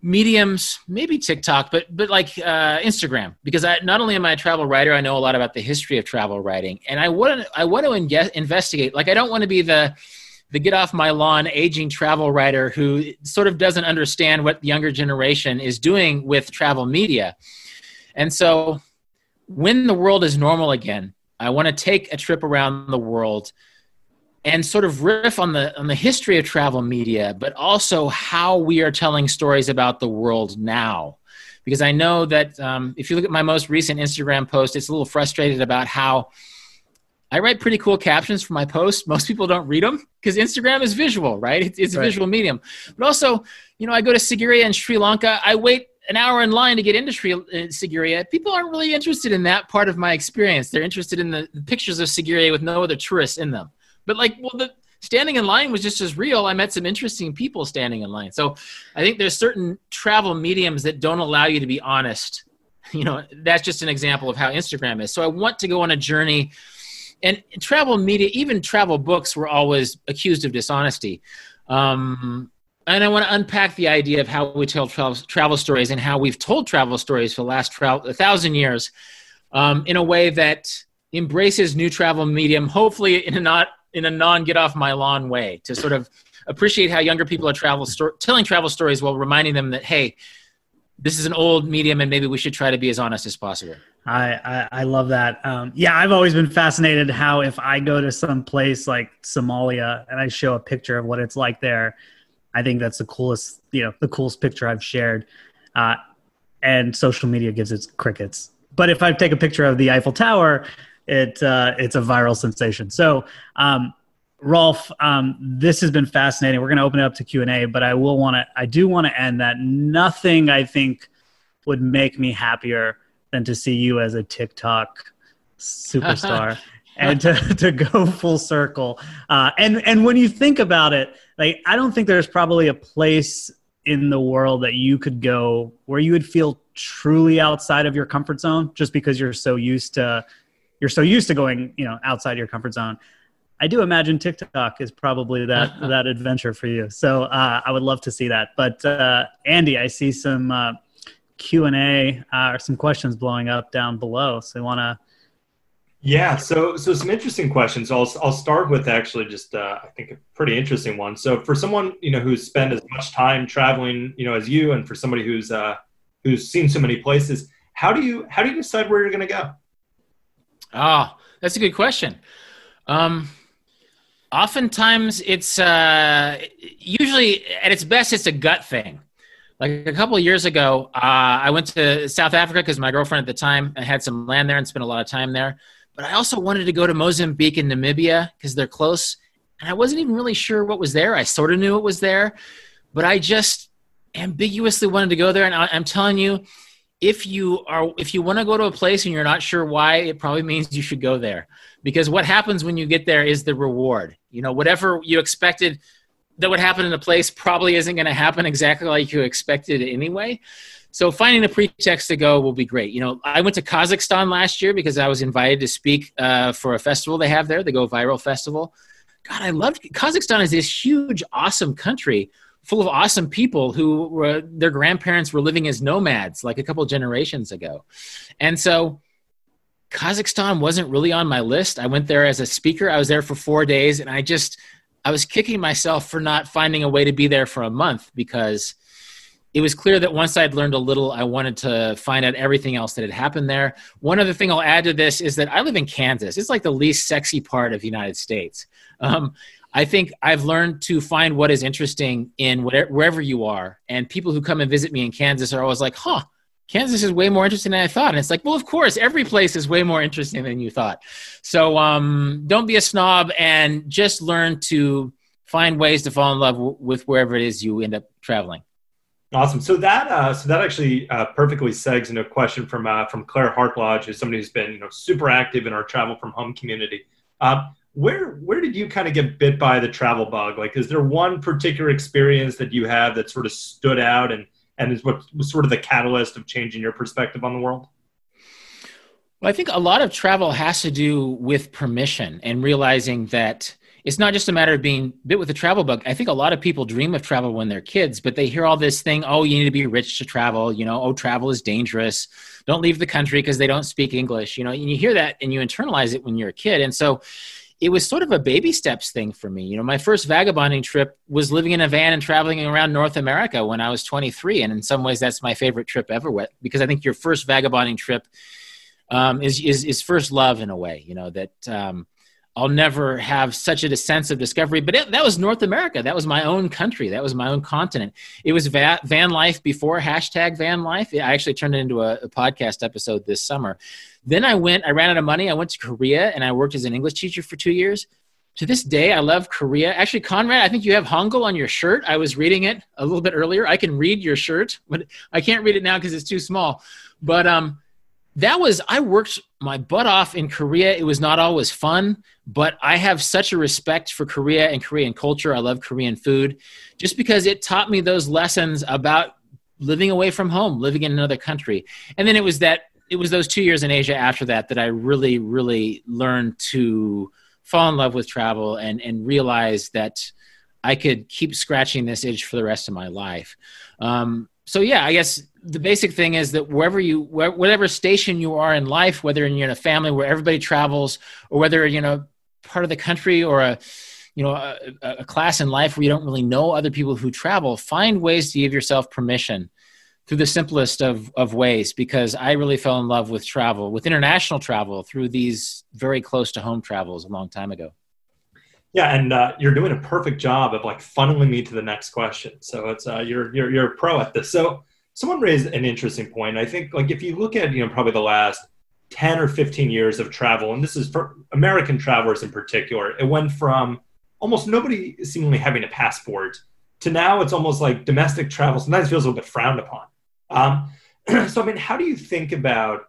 B: mediums, maybe TikTok, but but like uh, Instagram, because I not only am I a travel writer, I know a lot about the history of travel writing, and I want to I want to investigate. Like I don't want to be the the get off my lawn aging travel writer who sort of doesn't understand what the younger generation is doing with travel media. And so when the world is normal again, I want to take a trip around the world and sort of riff on the on the history of travel media, but also how we are telling stories about the world now. Because I know that um, if you look at my most recent Instagram post, it's a little frustrated about how I write pretty cool captions for my posts. Most people don't read them because Instagram is visual, right? It's, it's a visual medium. But also, you know, I go to Sigiriya in Sri Lanka. I wait an hour in line to get into Sri uh, Sigiriya. People aren't really interested in that part of my experience. They're interested in the, the pictures of Sigiriya with no other tourists in them. But like, well, the standing in line was just as real. I met some interesting people standing in line. So I think there's certain travel mediums that don't allow you to be honest. You know, that's just an example of how Instagram is. So I want to go on a journey and travel media, even travel books, were always accused of dishonesty. Um, and I want to unpack the idea of how we tell travel, travel stories and how we've told travel stories for the last a thousand years um, in a way that embraces new travel medium, hopefully in a not in a non get off my lawn way, to sort of appreciate how younger people are travel sto- telling travel stories while reminding them that hey, this is an old medium and maybe we should try to be as honest as possible.
A: I, I, I love that. Um, yeah, I've always been fascinated how if I go to some place like Somalia and I show a picture of what it's like there, I think that's the coolest, you know, the coolest picture I've shared. Uh, and social media gives its crickets. But if I take a picture of the Eiffel Tower, it uh, it's a viral sensation. So, um, Rolf, um, this has been fascinating. We're going to open it up to Q and A, but I will want to. I do want to end that. Nothing I think would make me happier than to see you as a TikTok superstar and to, to go full circle. Uh, and and when you think about it, like I don't think there's probably a place in the world that you could go where you would feel truly outside of your comfort zone just because you're so used to you're so used to going you know outside your comfort zone i do imagine tiktok is probably that that adventure for you so uh, i would love to see that but uh, andy i see some uh, Q and A uh, or some questions blowing up down below. So you want to?
C: Yeah. So so some interesting questions. I'll I'll start with actually just uh, I think a pretty interesting one. So for someone you know who's spent as much time traveling you know as you, and for somebody who's uh, who's seen so many places, how do you how do you decide where you're going to go?
B: Oh, that's a good question. Um, oftentimes it's uh, usually at its best it's a gut thing like a couple of years ago, uh, I went to South Africa because my girlfriend at the time had some land there and spent a lot of time there. But I also wanted to go to Mozambique and Namibia because they're close. And I wasn't even really sure what was there. I sort of knew it was there, but I just ambiguously wanted to go there. And I, I'm telling you, if you are if you want to go to a place and you're not sure why, it probably means you should go there. Because what happens when you get there is the reward. You know, whatever you expected that would happen in a place probably isn't going to happen exactly like you expected anyway. So finding a pretext to go will be great. You know, I went to Kazakhstan last year because I was invited to speak uh, for a festival they have there, the Go Viral Festival. God, I loved Kazakhstan is this huge, awesome country full of awesome people who were their grandparents were living as nomads like a couple generations ago. And so Kazakhstan wasn't really on my list. I went there as a speaker. I was there for 4 days and I just I was kicking myself for not finding a way to be there for a month because it was clear that once I'd learned a little, I wanted to find out everything else that had happened there. One other thing I'll add to this is that I live in Kansas. It's like the least sexy part of the United States. Um, I think I've learned to find what is interesting in whatever, wherever you are. And people who come and visit me in Kansas are always like, huh, Kansas is way more interesting than I thought. And it's like, well, of course, every place is way more interesting than you thought. So um, don't be a snob and just learn to find ways to fall in love w- with wherever it is you end up traveling.
C: Awesome. So that uh, so that actually uh, perfectly segs into a question from uh, from Claire Hartlodge, who's somebody who's been you know super active in our travel from home community. Uh, where where did you kind of get bit by the travel bug? Like, is there one particular experience that you have that sort of stood out and and is what was sort of the catalyst of changing your perspective on the world?
B: Well, I think a lot of travel has to do with permission and realizing that it's not just a matter of being bit with a travel bug. I think a lot of people dream of travel when they're kids, but they hear all this thing, oh, you need to be rich to travel, you know, oh, travel is dangerous. Don't leave the country because they don't speak English, you know, and you hear that and you internalize it when you're a kid. And so it was sort of a baby steps thing for me. You know, my first vagabonding trip was living in a van and traveling around North America when I was 23. And in some ways, that's my favorite trip ever because I think your first vagabonding trip um, is, is, is first love in a way, you know, that um, I'll never have such a sense of discovery. But it, that was North America. That was my own country. That was my own continent. It was va- van life before hashtag van life. I actually turned it into a, a podcast episode this summer. Then I went, I ran out of money. I went to Korea and I worked as an English teacher for two years. To this day, I love Korea. Actually, Konrad, I think you have Hangul on your shirt. I was reading it a little bit earlier. I can read your shirt, but I can't read it now because it's too small. But um, that was, I worked my butt off in Korea. It was not always fun, but I have such a respect for Korea and Korean culture. I love Korean food just because it taught me those lessons about living away from home, living in another country. And then it was that it was those two years in Asia after that that I really, really learned to fall in love with travel and and realize that I could keep scratching this itch for the rest of my life. Um, so yeah, I guess the basic thing is that wherever you, whatever station you are in life, whether you're in a family where everybody travels, or whether you know part of the country or a you know a, a class in life where you don't really know other people who travel, find ways to give yourself permission through the simplest of, of ways because I really fell in love with travel, with international travel through these very close to home travels a long time ago.
C: Yeah, and uh, you're doing a perfect job of like funneling me to the next question. So it's uh, you're you're you're a pro at this. So someone raised an interesting point. I think like if you look at you know probably the last 10 or 15 years of travel, and this is for American travelers in particular, it went from almost nobody seemingly having a passport to now it's almost like domestic travel sometimes feels a little bit frowned upon. Um, so, I mean, how do you think about,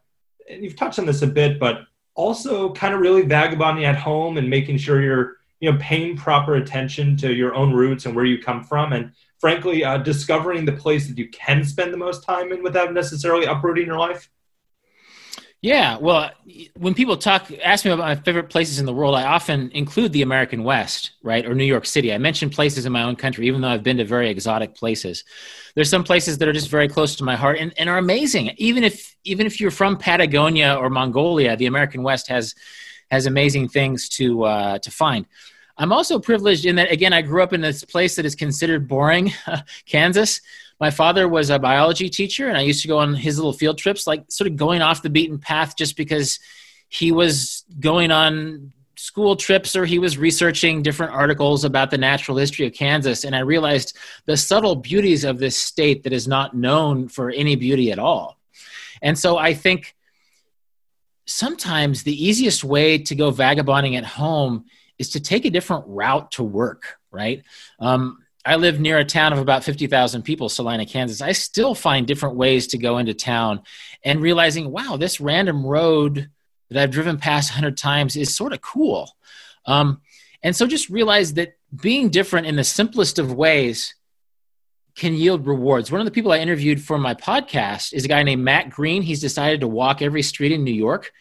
C: and you've touched on this a bit, but also kind of really vagabonding at home and making sure you're, you know, paying proper attention to your own roots and where you come from. And frankly, uh, discovering the place that you can spend the most time in without necessarily uprooting your life?
B: Yeah, well, when people talk, ask me about my favorite places in the world, I often include the American West, right, or New York City. I mention places in my own country, even though I've been to very exotic places. There's some places that are just very close to my heart and, and are amazing. Even if even if you're from Patagonia or Mongolia, the American West has has amazing things to uh, to find. I'm also privileged in that again, I grew up in this place that is considered boring, Kansas my father was a biology teacher and i used to go on his little field trips like sort of going off the beaten path just because he was going on school trips or he was researching different articles about the natural history of kansas. And i realized the subtle beauties of this state that is not known for any beauty at all. And so i think sometimes the easiest way to go vagabonding at home is to take a different route to work right? Um, I live near a town of about 50,000 people, Salina, Kansas. I still find different ways to go into town and realizing, wow, this random road that I've driven past 100 times is sort of cool. Um, and so just realize that being different in the simplest of ways can yield rewards. One of the people I interviewed for my podcast is a guy named Matt Green. He's decided to walk every street in New York.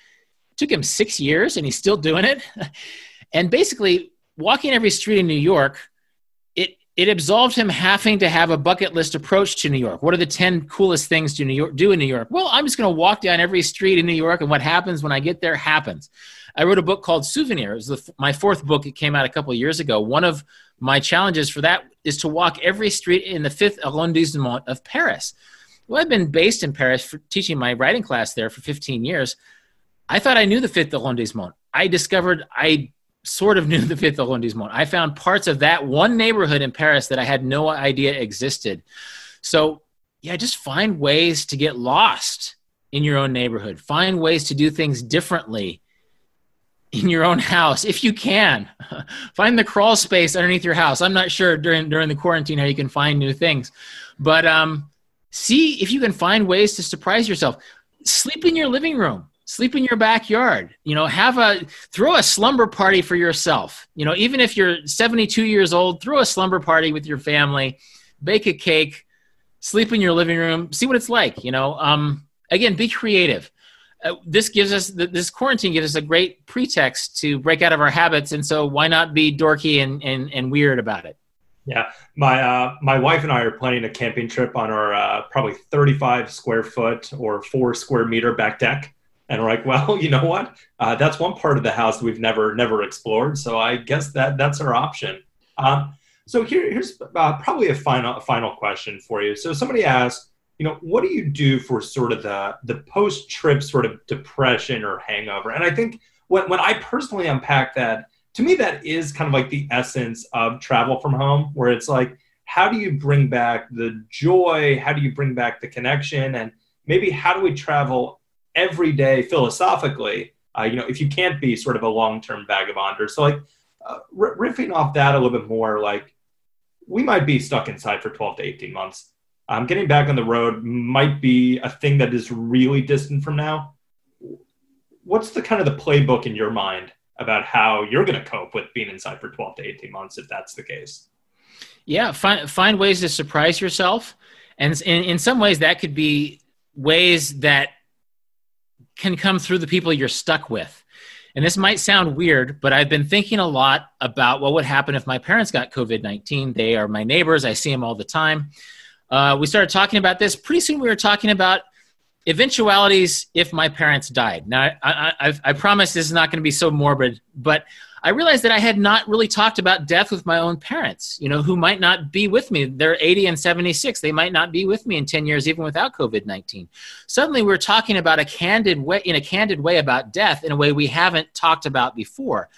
B: It took him six years and he's still doing it. and basically, walking every street in New York it absolved him having to have a bucket list approach to New York. What are the 10 coolest things to New York do in New York? Well, I'm just going to walk down every street in New York and what happens when I get there happens. I wrote a book called Souvenir. It was the, my fourth book. It came out a couple years ago. One of my challenges for that is to walk every street in the fifth arrondissement of Paris. Well, I've been based in Paris for teaching my writing class there for 15 years. I thought I knew the fifth arrondissement. I discovered I sort of knew the fifth arrondissement. I found parts of that one neighborhood in Paris that I had no idea existed. So, yeah, just find ways to get lost in your own neighborhood. Find ways to do things differently in your own house if you can. find the crawl space underneath your house. I'm not sure during during the quarantine how you can find new things, but um, see if you can find ways to surprise yourself. Sleep in your living room sleep in your backyard you know have a throw a slumber party for yourself. You know even if you're 72 years old throw a slumber party with your family bake a cake sleep in your living room see what it's like you know. Um, again be creative. Uh, this gives us this quarantine gives us a great pretext to break out of our habits, and so why not be dorky and and, and weird about it?
C: Yeah, my uh, my wife and I are planning a camping trip on our uh, probably 35 square foot or four square meter back deck, and we're like, well, you know what? Uh, that's one part of the house we've never never explored, so I guess that that's our option. Um, so here, here's uh, probably a final final question for you. So somebody asked, you know, what do you do for sort of the the post trip sort of depression or hangover? And I think when when I personally unpack that, to me that is kind of like the essence of travel from home, where it's like, how do you bring back the joy? How do you bring back the connection? And maybe how do we travel every day philosophically? Uh, you know, if you can't be sort of a long term vagabonder, so like uh, riffing off that a little bit more, like we might be stuck inside for 12 to 18 months. Um, getting back on the road might be a thing that is really distant from now. What's the kind of the playbook in your mind about how you're going to cope with being inside for 12 to 18 months if that's the case?
B: Yeah, find find ways to surprise yourself, and in, in some ways that could be ways that can come through the people you're stuck with. And this might sound weird, but I've been thinking a lot about what would happen if my parents got COVID 19. They are my neighbors, I see them all the time. Uh, we started talking about this. Pretty soon, we were talking about eventualities if my parents died. Now, I, I, I promise this is not going to be so morbid, but I realized that I had not really talked about death with my own parents, you know, who might not be with me. They're 80 and 76. They might not be with me in 10 years, even without COVID 19. Suddenly, we're talking about a candid way, in a candid way about death in a way we haven't talked about before.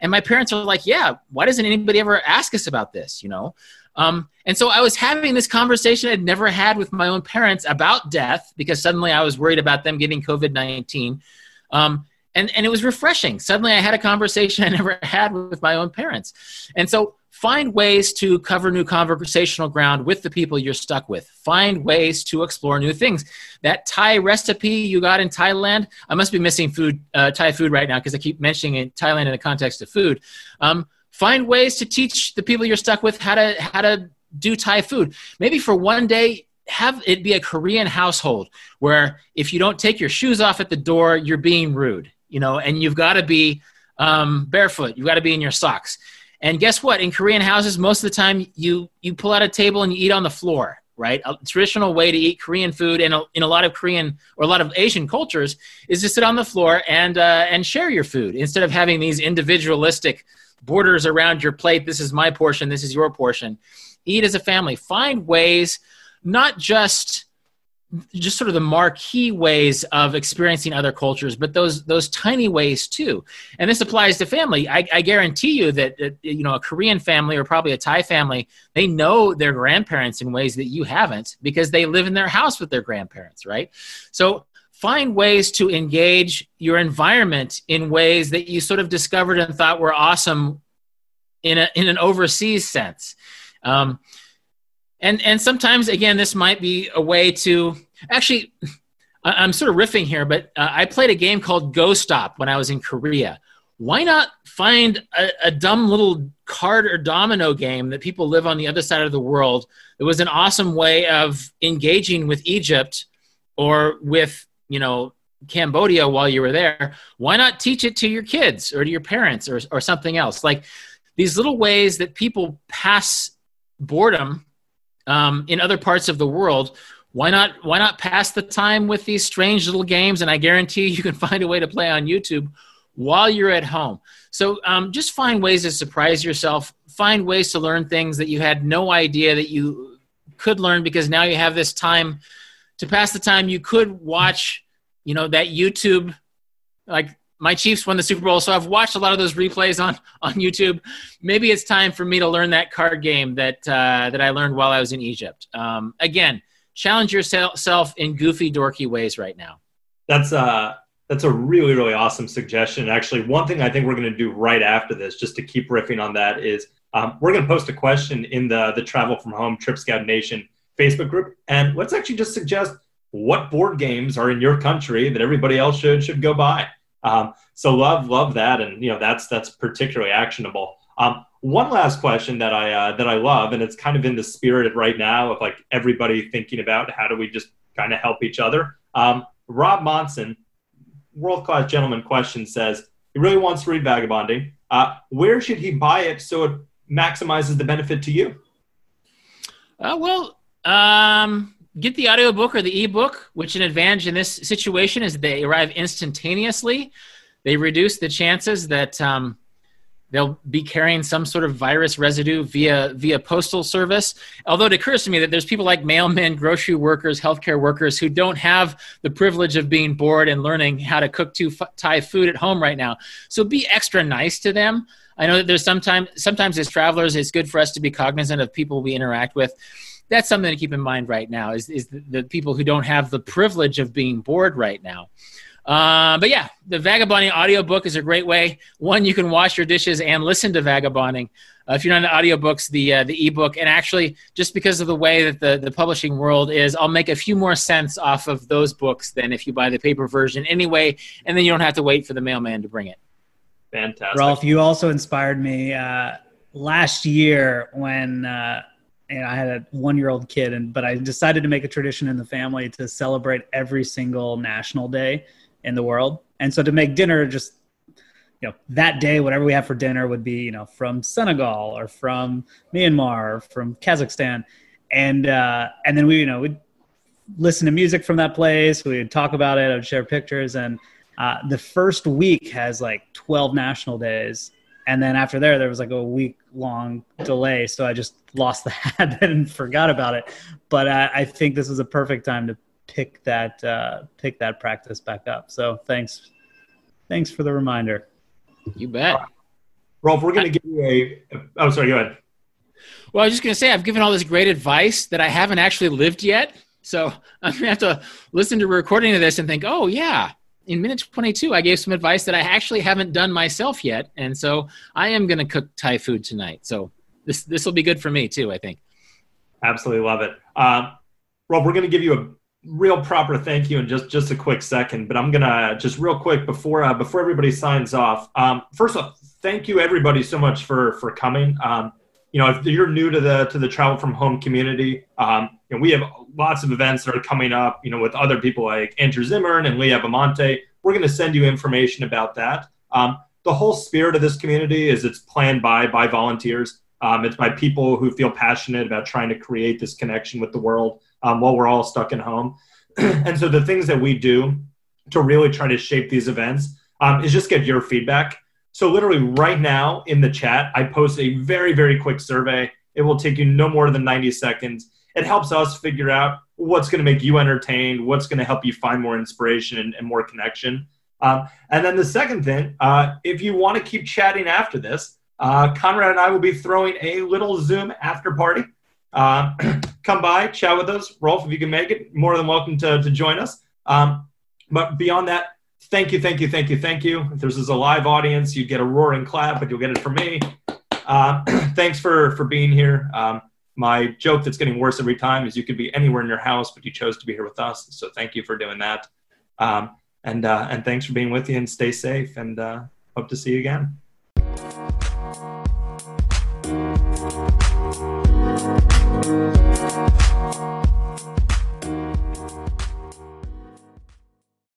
B: And my parents are like, yeah, why doesn't anybody ever ask us about this, you know? Um, and so I was having this conversation I'd never had with my own parents about death because suddenly I was worried about them getting COVID 19. Um, and and it was refreshing. Suddenly i had a conversation i never had with my own parents. And so find ways to cover new conversational ground with the people you're stuck with. Find ways to explore new things. That thai recipe you got in thailand i must be missing food uh, thai food right now because i keep mentioning it, thailand in the context of food. Um, find ways to teach the people you're stuck with how to how to do thai food. Maybe for one day have it be a korean household where if you don't take your shoes off at the door you're being rude you know, and you've got to be um, barefoot. You've got to be in your socks. And guess what? In Korean houses, most of the time you you pull out a table and you eat on the floor, right? A traditional way to eat Korean food in a, in a lot of Korean or a lot of Asian cultures is to sit on the floor and uh, and share your food instead of having these individualistic borders around your plate. This is my portion. This is your portion. Eat as a family. Find ways, not just just sort of the marquee ways of experiencing other cultures, but those those tiny ways too. And this applies to family. I, I guarantee you that, that, you know a Korean family or probably a Thai family, they know their grandparents in ways that you haven't because they live in their house with their grandparents, right? So find ways to engage your environment in ways that you sort of discovered and thought were awesome in a in an overseas sense. Um, and and sometimes again this might be a way to actually i'm sort of riffing here but uh, i played a game called go stop when i was in korea. Why not find a, a, dumb little card or domino game that people live on the other side of the world? It was an awesome way of engaging with egypt or with you know cambodia while you were there. Why not teach it to your kids or to your parents or, or something else? Like these little ways that people pass boredom um, in other parts of the world why not why not pass the time with these strange little games? And i guarantee you can find a way to play on youtube while you're at home. So um, just find ways to surprise yourself. Find ways to learn things that you had no idea that you could learn because now you have this time to pass the time. You could watch you know that youtube like my Chiefs won the Super Bowl, so I've watched a lot of those replays on on YouTube. Maybe it's time for me to learn that card game that uh, that I learned while I was in Egypt. Um, again, challenge yourself in goofy, dorky ways right now.
C: That's uh that's a really really awesome suggestion. Actually, one thing I think we're going to do right after this, just to keep riffing on that, is um, we're going to post a question in the the Travel from Home TripScout Nation Facebook group, and let's actually just suggest what board games are in your country that everybody else should should go buy. Um, so love love that, and you know that's that's particularly actionable. Um, one last question that I uh, that I love, and it's kind of in the spirit of right now of like everybody thinking about how do we just kind of help each other. Um, Rob Monson, world class gentleman question says he really wants to read Vagabonding. Uh, where should he buy it so it maximizes the benefit to you?
B: Uh, well, um, get the audiobook or the ebook, which an advantage in this situation is they arrive instantaneously. They reduce the chances that um, they'll be carrying some sort of virus residue via via postal service. Although it occurs to me that there's people like mailmen, grocery workers, healthcare workers who don't have the privilege of being bored and learning how to cook to Thai food at home right now. So be extra nice to them. I know that there's sometimes sometimes as travelers, it's good for us to be cognizant of people we interact with. That's something to keep in mind right now. Is is the, the people who don't have the privilege of being bored right now. Uh, but yeah, the Vagabonding audiobook is a great way. One, you can wash your dishes and listen to Vagabonding. Uh, if you're not into audiobooks, the uh, the ebook, and actually, just because of the way that the, the publishing world is, I'll make a few more cents off of those books than if you buy the paper version anyway, and then you don't have to wait for the mailman to bring it.
C: Fantastic.
A: Rolf, you also inspired me uh, last year when uh, and I had a one year old kid, and but I decided to make a tradition in the family to celebrate every single national day in the world. And so to make dinner just you know that day whatever we have for dinner would be you know from Senegal or from Myanmar or from Kazakhstan. And uh and then we you know we'd listen to music from that place. We would talk about it. I would share pictures. And uh, the first week has like 12 national days and then after there there was like a week long delay so i just lost the habit and forgot about it but uh, i think this was a perfect time to pick that uh, pick that practice back up. So thanks, thanks for the reminder.
B: You bet.
C: Rolf, we're going to give you a. Oh, sorry. Go ahead.
B: Well, I was just going to say I've given all this great advice that I haven't actually lived yet. So I'm going to have to listen to a recording of this and think, oh yeah, in minute 22 I gave some advice that I actually haven't done myself yet, and so I am going to cook Thai food tonight. So this this will be good for me too. I think.
C: Absolutely love it. Uh, Rob, we're going to give you a real proper thank you in just just a quick second but i'm gonna just real quick before uh, before everybody signs off um, first off thank you everybody so much for for coming um, you know if you're new to the to the travel from home community um, know we have lots of events that are coming up you know with other people like andrew zimmern and Lee Abbamonte. we're going to send you information about that um, the whole spirit of this community is it's planned by by volunteers um, it's by people who feel passionate about trying to create this connection with the world um, while we're all stuck at home. and so the things that we do to really try to shape these events um, is just get your feedback. So literally right now in the chat, I post a very, very quick survey. It will take you no more than 90 seconds. It helps us figure out what's going to make you entertained, what's going to help you find more inspiration and, and more connection. Um, and then the second thing, uh, if you want to keep chatting after this, uh, Konrad and I will be throwing a little Zoom after party. Uh, come by, chat with us. Rolf, if you can make it, more than welcome to, to join us. Um, but beyond that, thank you, thank you, thank you, thank you. If this is a live audience, you'd get a roaring clap, but you'll get it from me. Uh, thanks for, for being here. Um, my joke that's getting worse every time is you could be anywhere in your house, but you chose to be here with us. So thank you for doing that. Um, and, uh, and thanks for being with you and stay safe and uh, hope to see you again.